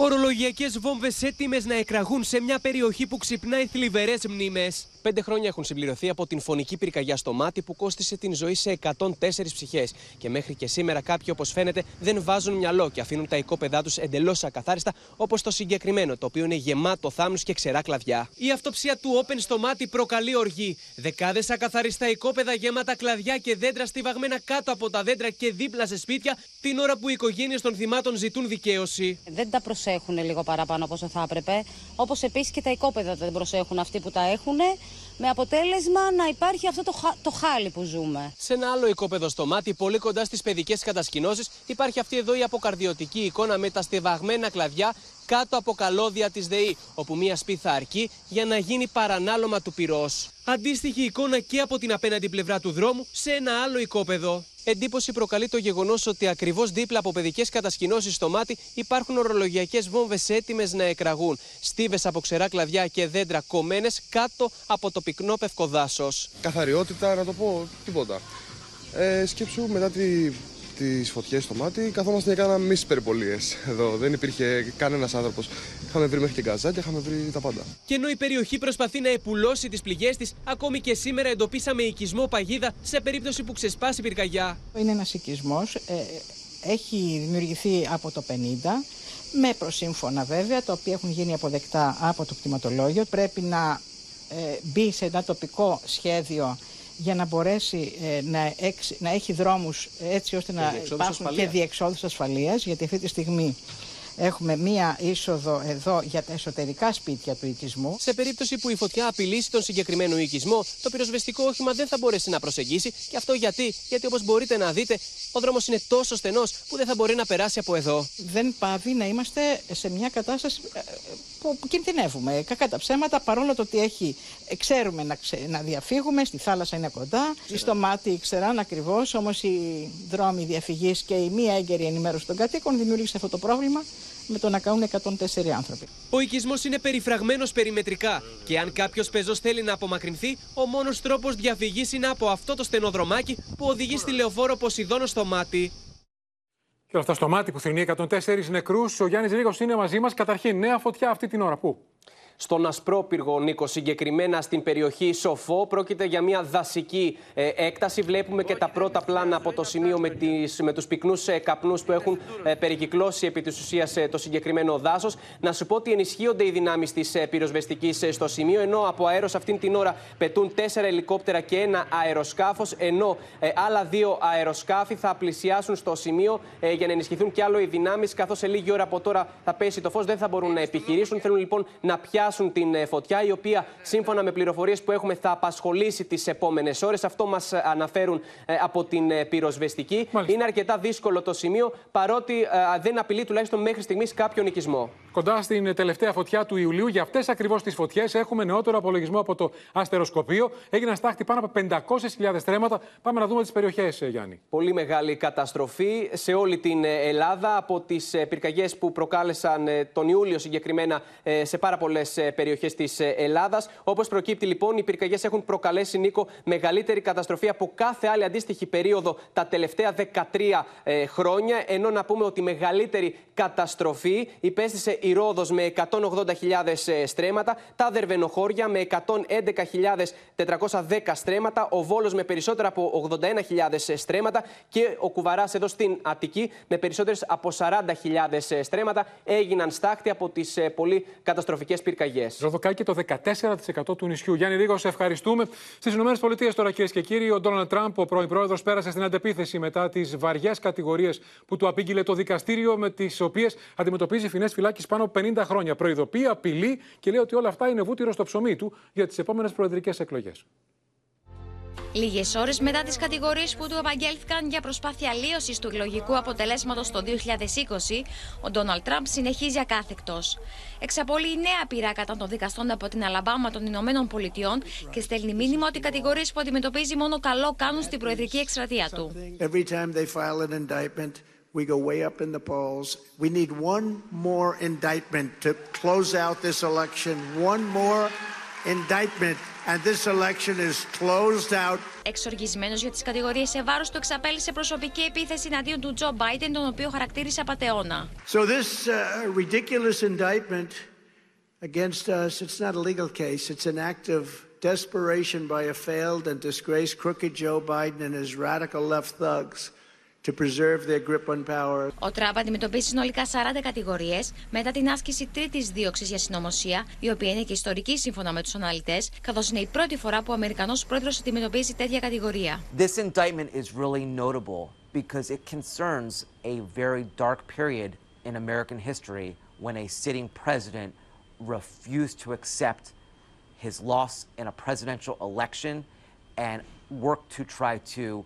Ορολογιακές βόμβες έτοιμες να εκραγούν σε μια περιοχή που ξυπνάει θλιβερές μνήμες. Πέντε χρόνια έχουν συμπληρωθεί από την φωνική πυρκαγιά στο μάτι που κόστησε την ζωή σε 104 ψυχές. Και μέχρι και σήμερα κάποιοι, όπως φαίνεται, δεν βάζουν μυαλό και αφήνουν τα οικόπεδά τους εντελώς ακαθάριστα, όπως το συγκεκριμένο, το οποίο είναι γεμάτο θάμνους και ξερά κλαδιά. Η αυτοψία του Open στο μάτι προκαλεί οργή. Δεκάδες ακαθαριστά οικόπεδα γεμάτα κλαδιά και δέντρα στιβαγμένα κάτω από τα δέντρα και δίπλα σε σπίτια, την ώρα που οι οικογένειες των θυμάτων ζητούν δικαίωση. Δεν τα προσέχουν λίγο παραπάνω από όσο θα έπρεπε. Όπως επίσης και τα οικόπεδα δεν προσέχουν αυτοί που τα έχουν με αποτέλεσμα να υπάρχει αυτό το, το χάλι που ζούμε. Σε ένα άλλο οικόπεδο στο μάτι, πολύ κοντά στις παιδικές κατασκηνώσεις, υπάρχει αυτή εδώ η αποκαρδιωτική εικόνα με τα στεβαγμένα κλαδιά κάτω από καλώδια της ΔΕΗ, όπου μία σπίθα αρκεί για να γίνει παρανάλωμα του πυρός. Αντίστοιχη εικόνα και από την απέναντι πλευρά του δρόμου σε ένα άλλο οικόπεδο. Εντύπωση προκαλεί το γεγονός ότι ακριβώς δίπλα από παιδικές κατασκηνώσεις στο μάτι υπάρχουν ορολογιακές βόμβες έτοιμες να εκραγούν. Στίβες από ξερά κλαδιά και δέντρα κομμένες κάτω από το πυκνό πευκοδάσο. Καθαριότητα, να το πω τίποτα. Ε, σκέψου μετά τη τι φωτιές στο μάτι, καθόμαστε και κάναμε εμεί περιπολίες εδώ. Δεν υπήρχε κανένας άνθρωπος. Είχαμε βρει μέχρι και γκαζάκια, είχαμε βρει τα πάντα. Και ενώ η περιοχή προσπαθεί να επουλώσει τις πληγές της, ακόμη και σήμερα εντοπίσαμε οικισμό παγίδα σε περίπτωση που ξεσπάσει πυρκαγιά. Είναι ένας οικισμός. Ε, έχει δημιουργηθεί από το 50 με προσύμφωνα βέβαια, τα οποία έχουν γίνει αποδεκτά από το κτηματολόγιο. Πρέπει να ε, μπει σε ένα τοπικό σχέδιο για να μπορέσει ε, να, να έχει δρόμους έτσι ώστε να υπάρχουν ασφαλείας. και διεξόδους ασφαλείας, γιατί αυτή τη στιγμή Έχουμε μία είσοδο εδώ για τα εσωτερικά σπίτια του οικισμού. Σε περίπτωση που η φωτιά απειλήσει τον συγκεκριμένο οικισμό, το πυροσβεστικό όχημα δεν θα μπορέσει να προσεγγίσει. Και αυτό γιατί, γιατί όπως μπορείτε να δείτε, ο δρόμος είναι τόσο στενός που δεν θα μπορεί να περάσει από εδώ. Δεν πάβει να είμαστε σε μια κατάσταση ε, που κινδυνεύουμε. Κακά τα ψέματα, παρόλο το ότι έχει, ε, ξέρουμε να, ξε, να διαφύγουμε, στη θάλασσα είναι κοντά, στο μάτι ξέραν ακριβώς, όμως οι δρόμοι διαφυγής και η μία έγκαιρη ενημέρωση των κατοίκων δημιούργησε αυτό το πρόβλημα με το να κάνουν 104 άνθρωποι. Ο οικισμός είναι περιφραγμένος περιμετρικά και αν κάποιος πεζός θέλει να απομακρυνθεί, ο μόνος τρόπος διαφυγής είναι από αυτό το στενοδρομάκι που οδηγεί στη λεωφόρο Ποσειδόνο στο μάτι. Και όλα αυτά στο μάτι που θρυνεί 104 νεκρούς. Ο Γιάννης Ρίγο είναι μαζί μας. Καταρχήν, νέα φωτιά αυτή την ώρα. Πού; Στον Ασπρόπυργο, Νίκο, συγκεκριμένα στην περιοχή Σοφό. Πρόκειται για μια δασική ε, έκταση. Βλέπουμε και τα πρώτα πλάνα από το σημείο με, τις, με τους πυκνούς ε, καπνούς που έχουν ε, περικυκλώσει επί της ουσίας το συγκεκριμένο δάσος. Να σου πω ότι ενισχύονται οι δυνάμεις της πυροσβεστικής στο σημείο, ενώ από αέρος αυτήν την ώρα πετούν τέσσερα ελικόπτερα και ένα αεροσκάφος, ενώ άλλα δύο αεροσκάφη θα πλησιάσουν στο σημείο για να ενισχυθούν και άλλο οι δυνάμεις, καθώς σε λίγη ώρα από τώρα θα πέσει το φως, δεν θα μπορούν να επιχειρήσουν. Θέλουν λοιπόν να πιάσουν την ε, φωτιά, η οποία σύμφωνα με πληροφορίες που έχουμε θα απασχολήσει τις επόμενες ώρες. Αυτό μας ε, αναφέρουν ε, από την πυροσβεστική. Είναι αρκετά δύσκολο το σημείο, παρότι δεν απειλεί τουλάχιστον μέχρι στιγμής κάποιο οικισμό. Κοντά στην τελευταία φωτιά του Ιουλίου, για αυτές ακριβώς τις φωτιές, έχουμε νεότερο απολογισμό από το αστεροσκοπείο. Έγιναν στάχτη πάνω από 500.000 στρέμματα. Πάμε να δούμε τις περιοχές, Γιάννη. Πολύ μεγάλη καταστροφή σε όλη την Ελλάδα από τις πυρκαγιές που προκάλεσαν τον Ιούλιο συγκεκριμένα σε πάρα πολλές περιοχές της Ελλάδας. Όπως προκύπτει λοιπόν, οι πυρκαγιές έχουν προκαλέσει, Νίκο, μεγαλύτερη καταστροφή από κάθε άλλη αντίστοιχη περίοδο τα τελευταία 13 ε, χρόνια. Ενώ να πούμε ότι η μεγαλύτερη καταστροφή υπέστησε η Ρόδος με 180.000 ε, στρέμματα, τα Δερβενοχώρια με 111.410 στρέμματα, ο Βόλος με περισσότερα από 81.000 ε, στρέμματα και ο Κουβαράς εδώ στην Αττική με περισσότερες από 40.000 στρέμματα έγιναν στάχτη από τις πολύ καταστροφικές πυρκαγιές. Και το 14% του νησιού. Γιάννη Ρίγο, σε ευχαριστούμε. Στις ΗΠΑ τώρα, κυρίες και κύριοι, ο Ντόναλντ Τραμπ, ο πρώην πρόεδρος, πέρασε στην αντεπίθεση μετά τις βαριές κατηγορίες που του απήγγειλε το δικαστήριο, με τις οποίες αντιμετωπίζει φινές φυλάκιση πάνω από 50 χρόνια. Προειδοποιεί, απειλεί και λέει ότι όλα αυτά είναι βούτυρο στο ψωμί του για τις επόμενες προεδρικές εκλογές. Λίγες ώρες μετά τις κατηγορίες που του απαγγέλθηκαν για προσπάθεια αλλίωση του εκλογικού αποτελέσματος το 2020, ο Ντόναλτ Τραμπ συνεχίζει ακάθεκτος. Εξαπολύει νέα πειρά κατά των δικαστών από την Αλαμπάμα των Ηνωμένων Πολιτειών και στέλνει μήνυμα ότι οι κατηγορίες που αντιμετωπίζει μόνο καλό κάνουν στην προεδρική εκστρατεία του. We go way up in the polls. We need one more indictment to close out this election. One more indictment and this election is closed out. Εξοργισμένος για τις κατηγορίες σε βάρος του εξαπέλυσε προσωπική επίθεση εναντίον του Τζο Μπάιντεν, τον οποίο χαρακτήρισε απατεώνα. So this uh, ridiculous indictment against us, it's not a legal case. It's an act of desperation by a failed and disgraced crooked Joe Biden and his radical left thugs. to preserve their grip on power. Ο Τραμπ αντιμετωπίζει συνολικά 40 κατηγορίε μετά την άσκηση τρίτη δίωξη για συνωμοσία, η οποία είναι και ιστορική σύμφωνα με του αναλυτέ, καθώ είναι η πρώτη φορά που ο Αμερικανό πρόεδρο αντιμετωπίζει τέτοια κατηγορία. This indictment is really notable because it concerns a very dark period in American history when a sitting president refused to accept his loss in a presidential election and worked to try to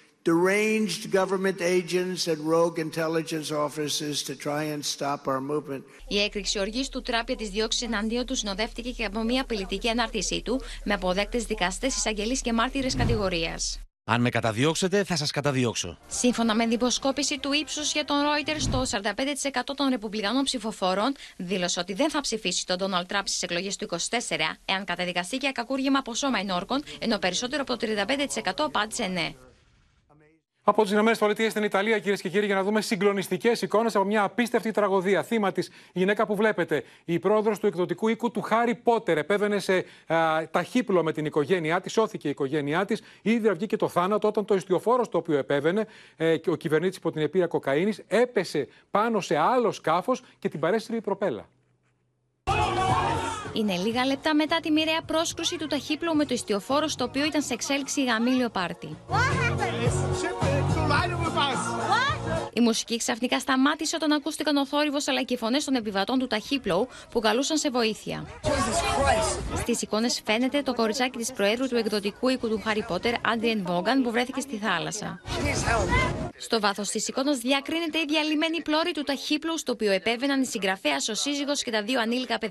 deranged government agents and rogue intelligence officers to try and stop our movement. Η έκρηξη οργής του Τράπ για τις διώξεις εναντίον του συνοδεύτηκε και από μια απειλητική ανάρτησή του με αποδέκτες δικαστές, εισαγγελείς και μάρτυρες κατηγορίας. Αν με καταδιώξετε, θα σας καταδιώξω. Σύμφωνα με δημοσκόπηση του ύψους για τον Reuters, το 45% των Ρεπουμπλικανών ψηφοφόρων δήλωσε ότι δεν θα ψηφίσει τον Donald Trump στις εκλογές του 24, εάν καταδικαστεί για κακούργημα από σώμα ενόρκων, ενώ περισσότερο από το 35% απάντησε ναι. Από τις ΗΠΑ στην Ιταλία, κυρίες και κύριοι, για να δούμε συγκλονιστικές εικόνες από μια απίστευτη τραγωδία. Θύμα της γυναίκα που βλέπετε, η πρόεδρος του εκδοτικού οίκου του Χάρι Πότερ, επέβαινε σε α, ταχύπλο με την οικογένειά της, σώθηκε η οικογένειά της. Ήδη βγήκε το θάνατο όταν το ιστιοφόρο το οποίο επέβαινε, ε, ο κυβερνήτης υπό την επίρρεια κοκαίνης, έπεσε πάνω σε άλλο σκάφος και την παρέστηλε η προπέλα. Είναι λίγα λεπτά μετά τη μοιραία πρόσκρουση του ταχύπλου με το ιστιοφόρο στο οποίο ήταν σε εξέλιξη γαμήλιο πάρτι. Η μουσική ξαφνικά σταμάτησε όταν ακούστηκαν ο θόρυβο αλλά και οι φωνές των επιβατών του ταχύπλου που καλούσαν σε βοήθεια. Στις εικόνες φαίνεται το κοριτσάκι της Προέδρου του εκδοτικού οίκου του Χάρι Πότερ, Άντριεν Βόγκαν, που βρέθηκε στη θάλασσα. Στο βάθος της εικόνας διακρίνεται η διαλυμένη πλώρη του ταχύπλου, στο οποίο επέβαιναν η συγγραφέας, ο σύζυγος και τα δύο ανήλικα παιδιά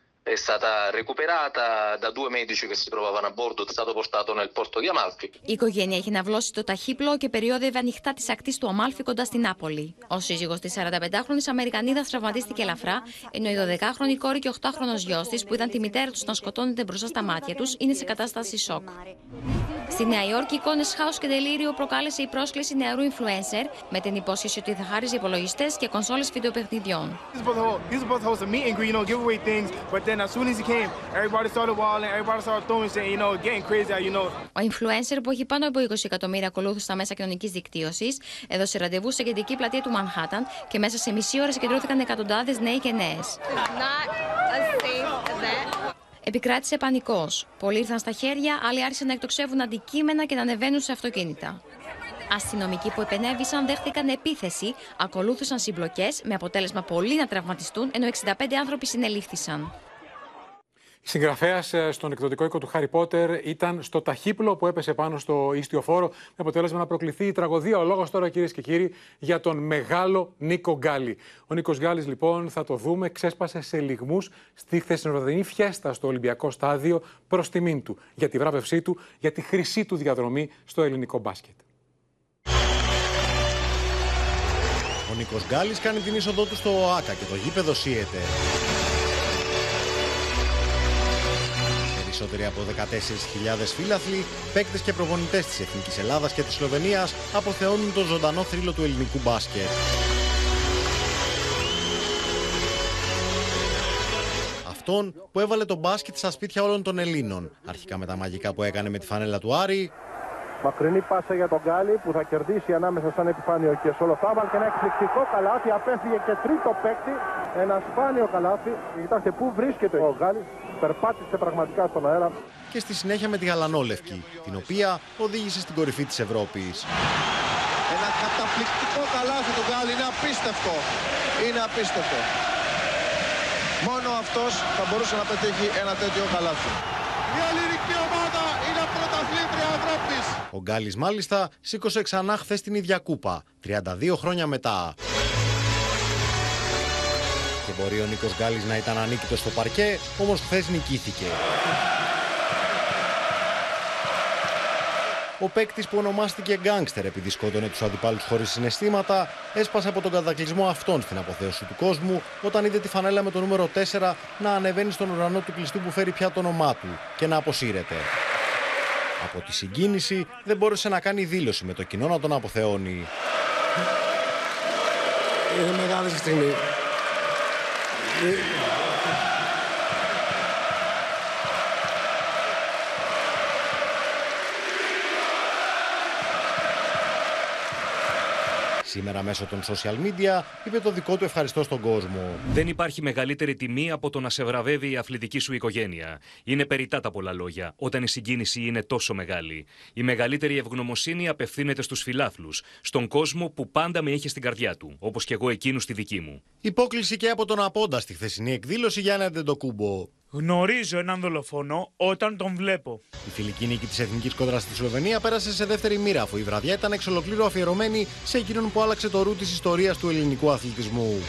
è stata recuperata da due medici che si trovavano a bordo, è stato portato nel porto di Amalfi. Η οικογένεια είχε ναυλώσει το ταχύπλοο και περιόδευε ανοιχτά τη ακτή του Αμάλφη κοντά στην Νάπολη. Ο σύζυγος της 45χρονη Αμερικανίδας τραυματίστηκε ελαφρά, ενώ η 12χρονη κόρη και 8χρονο γιος της, που ήταν τη μητέρα τους να σκοτώνεται μπροστά στα μάτια τους, είναι σε κατάσταση σοκ. Στη Νέα Υόρκη, εικόνες χάος και τελείριο προκάλεσε η πρόσκληση νεαρού influencer με την υπόσχεση ότι θα χάριζε υπολογιστές και κονσόλες βιντεοπαιχνιδιών. He was supposed to hold- he was supposed to host a meet and greet, you know, give away things. But then as soon as he came, everybody started walling, everybody started throwing shit, you know, getting crazy, you know. Ο influencer που έχει πάνω από 20 εκατομμύρια ακολούθους στα μέσα κοινωνικής δικτύωσης έδωσε ραντεβού σε κεντρική πλατεία του Μανχάταν και μέσα σε μισή ώρα συγκεντρώθηκαν εκατοντάδες νέοι και νέες. Επικράτησε πανικός. Πολλοί ήρθαν στα χέρια, άλλοι άρχισαν να εκτοξεύουν αντικείμενα και να ανεβαίνουν σε αυτοκίνητα. Αστυνομικοί που επενέβησαν δέχτηκαν επίθεση, ακολούθησαν συμπλοκές με αποτέλεσμα πολλοί να τραυματιστούν, ενώ 65 άνθρωποι συνελήφθησαν. Συγγραφέας στον εκδοτικό οίκο του Χάρι Πότερ ήταν στο ταχύπλο που έπεσε πάνω στο ίστιο φόρο, με αποτέλεσμα να προκληθεί η τραγωδία. Ο λόγος τώρα, κυρίες και κύριοι, για τον μεγάλο Νίκο Γκάλι. Ο Νίκος Γκάλι, λοιπόν, θα το δούμε, ξέσπασε σε λιγμούς στη χθεσινοβραδινή φιέστα στο Ολυμπιακό Στάδιο προς τιμήν του, για τη βράβευσή του, για τη χρυσή του διαδρομή στο ελληνικό μπάσκετ. Ο Νίκος Γκάλης κάνει την είσοδό του στο ΟΑΚΑ και το γήπεδο σύεται. Περισσότεροι από 14.000 φίλαθλοι, παίκτες και προπονητές της Εθνικής Ελλάδας και της Σλοβενίας αποθεώνουν τον ζωντανό θρύλο του ελληνικού μπάσκετ. Αυτόν που έβαλε τον μπάσκετ στα σπίτια όλων των Ελλήνων. Αρχικά με τα μαγικά που έκανε με τη φανέλα του Άρη, Μακρινή πάσα για τον Γκάλι που θα κερδίσει ανάμεσα σαν επιφάνειο και Σολοθάβαλ και ένα εκπληκτικό καλάθι. Απέφυγε και τρίτο παίκτη. Ένα σπάνιο καλάθι. Κοιτάξτε πού βρίσκεται ο Γκάλι. Περπάτησε πραγματικά στον αέρα. και στη συνέχεια με τη Γαλανόλευκη, την οποία οδήγησε στην κορυφή της Ευρώπης. Ένα καταπληκτικό καλάθι του Γκάλι. Είναι απίστευτο. Είναι απίστευτο. Μόνο αυτός θα μπορούσε να πετύχει ένα τέτοιο καλάθι. Η ελληνική ομάδα είναι πρωταθλήτρια Ευρώπης. Ο Γκάλης μάλιστα σήκωσε ξανά χθες την ίδια κούπα, 32 χρόνια μετά. Και μπορεί ο Νίκος Γκάλης να ήταν ανίκητος στο παρκέ, όμως χθες νικήθηκε. Ο παίκτης που ονομάστηκε γκάγκστερ επειδή σκότωνε τους αντιπάλους χωρίς συναισθήματα, έσπασε από τον κατακλυσμό αυτών στην αποθέωση του κόσμου όταν είδε τη φανέλα με το νούμερο 4 να ανεβαίνει στον ουρανό του κλειστού που φέρει πια το όνομά του και να αποσύρεται. Από τη συγκίνηση δεν μπόρεσε να κάνει δήλωση με το κοινό να τον αποθεώνει. Είναι μεγάλη στιγμή. Σήμερα μέσω των social media είπε το δικό του ευχαριστώ στον κόσμο. Δεν υπάρχει μεγαλύτερη τιμή από το να σε βραβεύει η αθλητική σου οικογένεια. Είναι περιτά τα πολλά λόγια, όταν η συγκίνηση είναι τόσο μεγάλη. Η μεγαλύτερη ευγνωμοσύνη απευθύνεται στους φιλάθλους, στον κόσμο που πάντα με είχε στην καρδιά του, όπως και εγώ εκείνου στη δική μου. Υπόκληση και από τον Απόντα στη χθεσινή εκδήλωση για ένα Αντεντοκούμπο. Γνωρίζω έναν δολοφόνο όταν τον βλέπω. Η φιλική νίκη της Εθνικής Κόντρα στη Σλοβενία πέρασε σε δεύτερη μοίρα, αφού η βραδιά ήταν εξ ολοκλήρου αφιερωμένη σε εκείνον που άλλαξε το ρου της ιστορίας του ελληνικού αθλητισμού.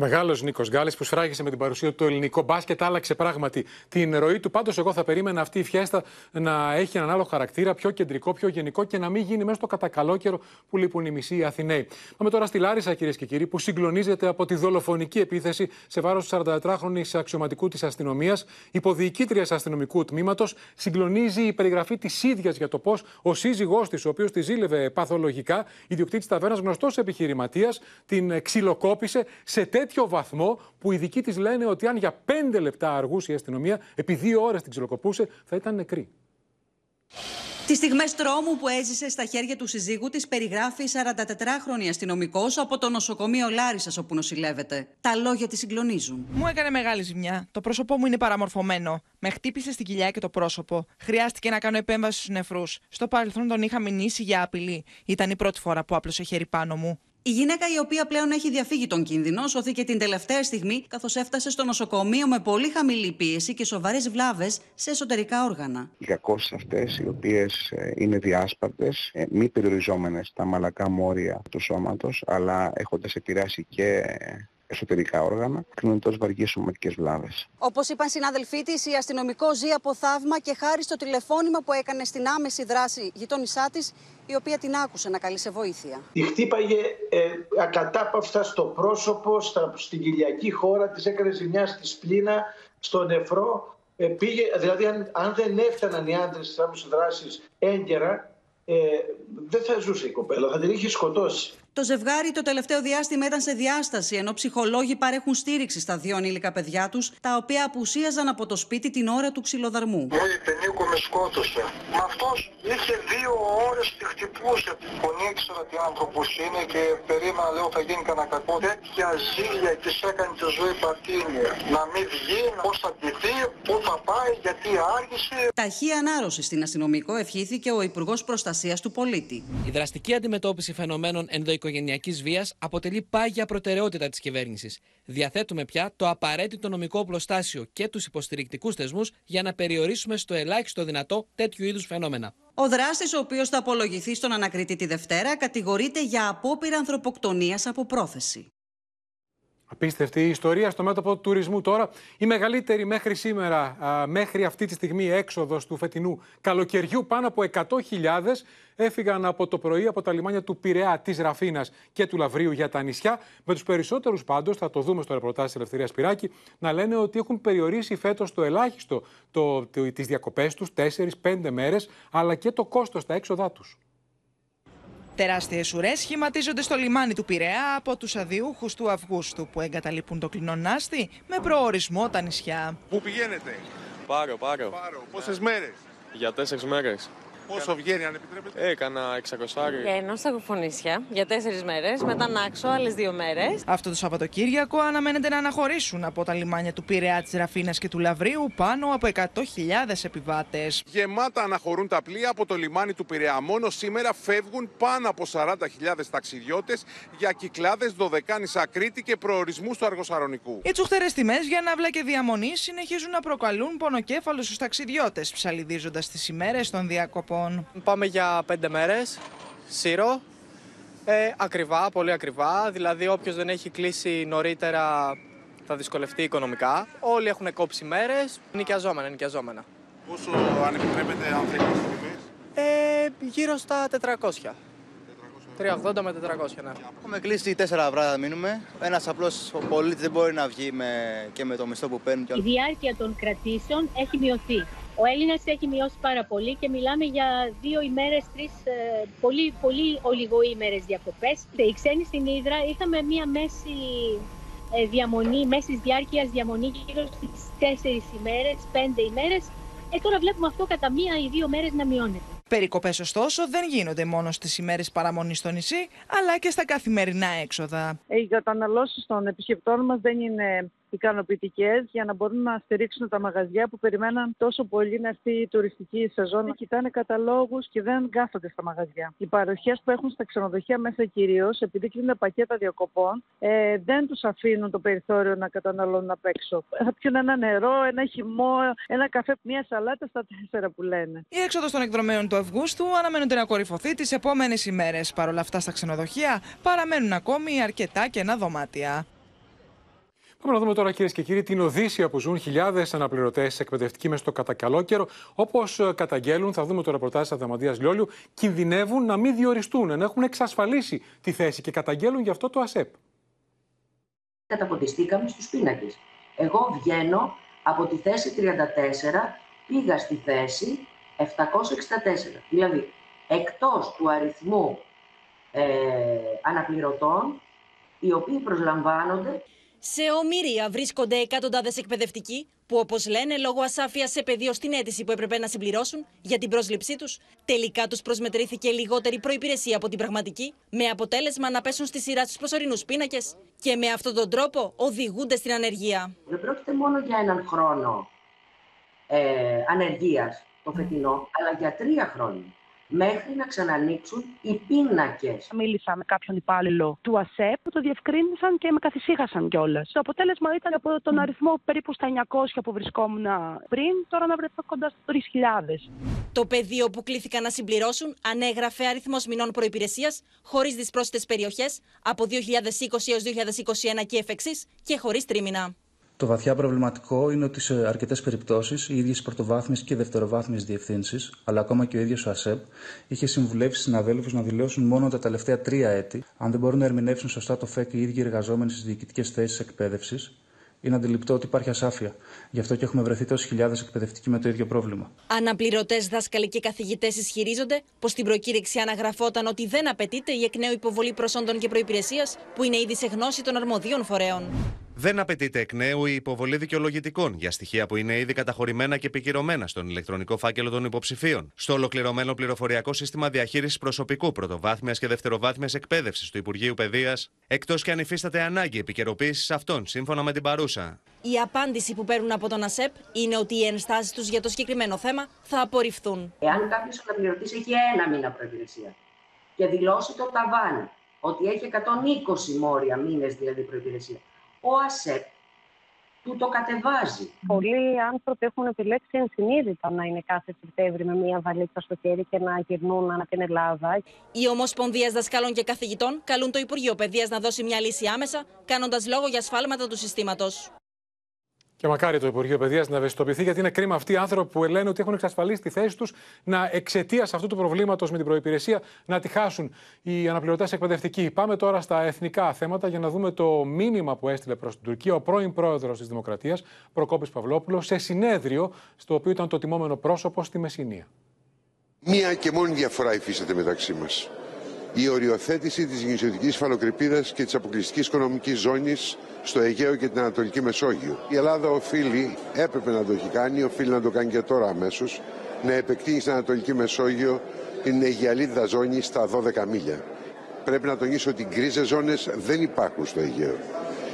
Μεγάλος Νίκος Γκάλης που σφράγισε με την παρουσία του το ελληνικό μπάσκετ, άλλαξε πράγματι την ροή του. Πάντως, εγώ θα περίμενα αυτή η φιέστα να έχει έναν άλλο χαρακτήρα, πιο κεντρικό, πιο γενικό και να μην γίνει μέσα στο κατακαλό καιρό που λείπουν οι μισοί Αθηναίοι. Πάμε τώρα στη Λάρισα, κυρίες και κύριοι, που συγκλονίζεται από τη δολοφονική επίθεση σε βάρος του 44χρονη αξιωματικού της αστυνομίας, υποδιοικήτρια αστυνομικού τμήματος. Συγκλονίζει η περιγραφή της ίδιας για το πώς ο σύζυγός της, ο οποίος τη ζήλευε παθολογικά, ιδιοκτήτης ταβέρνας, γνωστός επιχειρηματίας, την ξυλοκόπησε σε τέτοιο βαθμό που οι δικοί της λένε ότι αν για πέντε λεπτά αργούσε η αστυνομία, επί δύο ώρες την ξυλοκοπούσε, θα ήταν νεκρή. Τις στιγμές τρόμου που έζησε στα χέρια του συζύγου της περιγράφει 44χρονη αστυνομικός από το νοσοκομείο Λάρισας όπου νοσηλεύεται. Τα λόγια της συγκλονίζουν. Μου έκανε μεγάλη ζημιά. Το πρόσωπό μου είναι παραμορφωμένο. Με χτύπησε στην κοιλιά και το πρόσωπο. Χρειάστηκε να κάνω επέμβαση στους νεφρούς. Στο παρελθόν τον είχα μηνύσει για απειλή. Ήταν η πρώτη φορά που άπλωσε χέρι πάνω μου. Η γυναίκα η οποία πλέον έχει διαφύγει τον κίνδυνο σώθηκε την τελευταία στιγμή καθώς έφτασε στο νοσοκομείο με πολύ χαμηλή πίεση και σοβαρές βλάβες σε εσωτερικά όργανα. Οι κακώσεις αυτές, οι οποίες είναι διάσπαρτες, μη περιοριζόμενες στα μαλακά μόρια του σώματος, αλλά έχοντας επηρεάσει και εσωτερικά όργανα, κρίνονται ως βαριές σωματικές βλάβες. Όπως είπαν συνάδελφοί της, η αστυνομικό ζει από θαύμα και χάρη στο τηλεφώνημα που έκανε στην άμεση δράση γειτόνισά της, η οποία την άκουσε να καλεί σε βοήθεια. Τη χτύπαγε ε, ακατάπαυστα στο πρόσωπο, στα, στην κοιλιακή χώρα, της έκανε ζημιά στη σπλήνα, στο νεφρό. Ε, πήγε, δηλαδή αν, αν δεν έφταναν οι άντρες στις άμεσες δράσεις έγκαιρα, ε, δεν θα ζούσε η κοπέλα, θα την είχε σκοτώσει. Το ζευγάρι το τελευταίο διάστημα ήταν σε διάσταση, ενώ ψυχολόγοι παρέχουν στήριξη στα δύο ανήλικα παιδιά τους, τα οποία απουσίαζαν από το σπίτι την ώρα του ξυλοδαρμού. Όλη πενίκο με σκότωσε. Μα αυτός είχε δύο ώρες τη χτυπούσε. Φωνή ήξερα τι άνθρωπος είναι και περίμενα, λέω, θα γίνει κανένα κακό. Τέτοια ζήλια τη έκανε τη ζωή πατίνια. Να μην βγει, πώς θα ντυθεί, πού θα πάει, γιατί άργησε. Ταχύ ανάρρωσης στην αστυνομικό ευχήθηκε ο Υπουργός Προστασίας του Πολίτη. Η δραστική αντιμετώπιση φαινομένων ενδοοικογενειακών οικογενειακής βίας αποτελεί πάγια προτεραιότητα της κυβέρνησης. Διαθέτουμε πια το απαραίτητο νομικό πλωστάσιο και τους υποστηρικτικούς θεσμούς για να περιορίσουμε στο ελάχιστο δυνατό τέτοιου είδους φαινόμενα. Ο δράστης, ο οποίος θα απολογηθεί στον ανακριτή τη Δευτέρα, κατηγορείται για απόπειρα ανθρωποκτονίας από πρόθεση. Απίστευτη η ιστορία στο μέτωπο του τουρισμού τώρα. Η μεγαλύτερη μέχρι σήμερα, μέχρι αυτή τη στιγμή έξοδος του φετινού καλοκαιριού, πάνω από 100.000 έφυγαν από το πρωί από τα λιμάνια του Πειραιά, της Ραφίνας και του Λαβρίου για τα νησιά. Με τους περισσότερους πάντως, θα το δούμε στο ρεπορτάζ της Ελευθερίας Πυράκη, να λένε ότι έχουν περιορίσει φέτος το ελάχιστο το, το, τις διακοπές τους, 4-5 μέρες, αλλά και το κόστος, τα έξοδά τους. Τεράστιες ουρές σχηματίζονται στο λιμάνι του Πειραιά από τους αδιούχου του Αυγούστου που εγκαταλείπουν το κλινονάστη με προορισμό τα νησιά. Πού πηγαίνετε, Πάρο, πάρο. Πάρο. Πόσες μέρες, Για τέσσερις μέρες. Πόσο βγαίνει, αν επιτρέπετε; Έκανα 600. Βγαίνω στα κουφονίσια για τέσσερις μέρες, μετά Νάξο άλλες δύο μέρες. Αυτό το Σαββατοκύριακο αναμένεται να αναχωρήσουν από τα λιμάνια του Πειραιά, της Ραφίνας και του Λαβρίου πάνω από 100.000 επιβάτες. Γεμάτα αναχωρούν τα πλοία από το λιμάνι του Πειραιά. Μόνο σήμερα φεύγουν πάνω από 40.000 ταξιδιώτες για κυκλάδες Δωδεκάνησα Κρήτη και προορισμούς του Αργοσαρονικού. Οι τσουχτερές τιμές για ναύλα και διαμονή συνεχίζουν να προκαλούν πονοκέφαλο στους ταξιδιώτες, ψαλιδίζοντας τις ημέρες των διακοπών. Πάμε για πέντε μέρες, Σύρο. Ε, ακριβά, πολύ ακριβά. Δηλαδή όποιος δεν έχει κλείσει νωρίτερα θα δυσκολευτεί οικονομικά. Όλοι έχουν κόψει μέρες, νοικιαζόμενα, νοικιαζόμενα. Πόσο αν επιτρέπετε αν θέλετε Ε, γύρω στα 400. 380 με 400, ναι. Έχουμε κλείσει τέσσερα βράδια μείνουμε. Ένας απλός πολίτης δεν μπορεί να βγει με, και με το μισθό που παίρνει. Η διάρκεια των κρατήσεων έχει μειωθεί. Ο Έλληνας έχει μειώσει πάρα πολύ και μιλάμε για δύο ημέρες, τρεις ε, πολύ, πολύ ολιγοήμερες διακοπές. Οι ξένοι στην Ήδρα είχαμε μία μέση ε, διαμονή, μέσης διάρκειας διαμονή γύρω στις τέσσερις ημέρες, πέντε ημέρες. Ε, τώρα βλέπουμε αυτό κατά μία ή δύο μέρες να μειώνεται. Περικοπές ωστόσο δεν γίνονται μόνο στις ημέρες παραμονής στο νησί, αλλά και στα καθημερινά έξοδα. Οι καταναλώσεις των επισκεπτών μας δεν είναι ικανοποιητικές για να μπορούν να στηρίξουν τα μαγαζιά που περιμέναν τόσο πολύ να έρθει η τουριστική σεζόν. Κοιτάνε καταλόγους και δεν κάθονται στα μαγαζιά. Οι παροχές που έχουν στα ξενοδοχεία μέσα κυρίως, επειδή κλείνουν πακέτα διακοπών, ε, δεν τους αφήνουν το περιθώριο να καταναλώνουν απ' έξω. Θα πιούν ένα νερό, ένα χυμό, ένα καφέ, μία σαλάτα στα τέσσερα που λένε. Η έξοδος των εκδρομέων του Αυγούστου αναμένονται να κορυφωθεί τις επόμενες ημέρες. Παρ' όλα αυτά, στα ξενοδοχεία παραμένουν ακόμη αρκετά κενά δωμάτια. Πάμε να δούμε τώρα, κυρίες και κύριοι, την Οδύσσια που ζουν χιλιάδες αναπληρωτές εκπαιδευτικοί με στο κατακαλό καιρό. Όπω καταγγέλουν, θα δούμε το ρεπορτάζ της Αδαμαντίας Λιόλιου, κινδυνεύουν να μην διοριστούν, να έχουν εξασφαλίσει τη θέση και καταγγέλουν γι' αυτό το ΑΣΕΠ. Καταποντιστήκαμε στους πίνακες. Εγώ βγαίνω από τη θέση 34, πήγα στη θέση 764. Δηλαδή, εκτός του αριθμού ε, αναπληρωτών, οι οποίοι προσλαμβάνονται Σε ομοιρία βρίσκονται εκατοντάδες εκπαιδευτικοί που, όπως λένε, λόγω ασάφειας σε πεδίο στην αίτηση που έπρεπε να συμπληρώσουν για την πρόσληψή τους, τελικά τους προσμετρήθηκε λιγότερη προπηρεσία από την πραγματική, με αποτέλεσμα να πέσουν στη σειρά στους προσωρινούς πίνακες και με αυτόν τον τρόπο οδηγούνται στην ανεργία. Δεν πρόκειται μόνο για έναν χρόνο ε, ανεργίας το φετινό, αλλά για τρία χρόνια μέχρι να ξανανοίξουν οι πίνακες. Μίλησα με κάποιον υπάλληλο του ΑΣΕΠ που το διευκρίνησαν και με καθησύχασαν κιόλας. Το αποτέλεσμα ήταν από τον αριθμό περίπου στα 900 που βρισκόμουν πριν, τώρα να βρεθώ κοντά στα 3.000. Το πεδίο που κλήθηκαν να συμπληρώσουν ανέγραφε αριθμός μηνών προπηρεσία χωρίς δυσπρόσιτε περιοχές από 2020 έως 2021 και εφ' και χωρίς τρίμηνα. Το βαθιά προβληματικό είναι ότι σε αρκετές περιπτώσεις οι ίδιες πρωτοβάθμιες και δευτεροβάθμιες διευθύνσεις, αλλά ακόμα και ο ίδιος ο ΑΣΕΠ, είχε συμβουλεύσει συναδέλφους να δηλώσουν μόνο τα τελευταία τρία έτη, αν δεν μπορούν να ερμηνεύσουν σωστά το ΦΕΚ οι ίδιοι εργαζόμενοι στις διοικητικές θέσεις εκπαίδευσης. Είναι αντιληπτό ότι υπάρχει ασάφεια. Γι' αυτό και έχουμε βρεθεί τόσε χιλιάδες εκπαιδευτικοί με το ίδιο πρόβλημα. Αναπληρωτές δάσκαλοι και καθηγητές ισχυρίζονται πως στην προκήρυξη αναγραφόταν ότι δεν απαιτείται η εκ νέου υποβολή προσόντων και προπηρεσία που είναι ήδη σε γνώση των αρμοδίων φορέων. Δεν απαιτείται εκ νέου η υποβολή δικαιολογητικών για στοιχεία που είναι ήδη καταχωρημένα και επικυρωμένα στον ηλεκτρονικό φάκελο των υποψηφίων. Στο ολοκληρωμένο πληροφοριακό σύστημα διαχείρισης προσωπικού πρωτοβάθμιας και δευτεροβάθμιας εκπαίδευσης του Υπουργείου Παιδείας, εκτός και αν υφίσταται ανάγκη επικαιροποίησης αυτών, σύμφωνα με την παρούσα. Η απάντηση που παίρνουν από τον ΑΣΕΠ είναι ότι οι ενστάσεις τους για το συγκεκριμένο θέμα θα απορριφθούν. Εάν κάποιος αναπληρωτή έχει ένα μήνα προϋπηρεσία και δηλώσει το ταβάνι ότι έχει 120 μόρια μήνες δηλαδή προϋπηρεσία, ο ΑΣΕΠ του το κατεβάζει. Πολλοί άνθρωποι έχουν επιλέξει ενσυνείδητα να είναι κάθε Σεπτέμβρη με μία βαλίτσα στο χέρι και να γυρνούν ανά την Ελλάδα. Οι Ομοσπονδίε Δασκάλων και Καθηγητών καλούν το Υπουργείο Παιδείας να δώσει μια λύση άμεσα, κάνοντας λόγο για σφάλματα του συστήματος. Και μακάρι το Υπουργείο Παιδείας να ευαισθητοποιηθεί, γιατί είναι κρίμα αυτοί οι άνθρωποι που λένε ότι έχουν εξασφαλίσει τη θέση τους να εξαιτίας αυτού του προβλήματος με την προπηρεσία να τη χάσουν οι αναπληρωτές εκπαιδευτικοί. Πάμε τώρα στα εθνικά θέματα για να δούμε το μήνυμα που έστειλε προς την Τουρκία ο πρώην πρόεδρος της Δημοκρατίας, Προκόπης Παυλόπουλος, σε συνέδριο στο οποίο ήταν το τιμόμενο πρόσωπο στη Μεσσηνία. Μία και μόνη διαφορά υφίσταται μεταξύ μας η οριοθέτηση της νησιωτικής φαλοκρηπίδας και της αποκλειστικής οικονομικής ζώνης στο Αιγαίο και την Ανατολική Μεσόγειο. Η Ελλάδα οφείλει, έπρεπε να το έχει κάνει, οφείλει να το κάνει και τώρα αμέσως, να επεκτείνει στην Ανατολική Μεσόγειο την Αιγιαλίδα ζώνη στα 12 μίλια. Πρέπει να τονίσω ότι γκρίζες ζώνες δεν υπάρχουν στο Αιγαίο.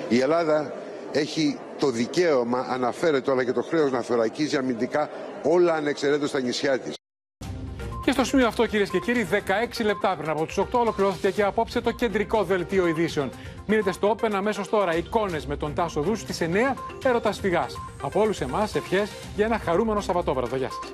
Η Ελλάδα έχει το δικαίωμα, αναφέρεται όλα και το χρέος να θωρακίζει αμυντικά όλα ανεξαιρέτως στα νησιά της. Και στο σημείο αυτό, κυρίες και κύριοι, 16 λεπτά πριν από του 8 ολοκληρώθηκε και απόψε το κεντρικό δελτίο ειδήσεων. Μείνετε στο Open αμέσως τώρα. Εικόνες με τον Τάσο Δούσου στι 9 έρωτας φυγάς. Από όλους εμάς, ευχές για ένα χαρούμενο Σαββατόβραδο. Γεια σας.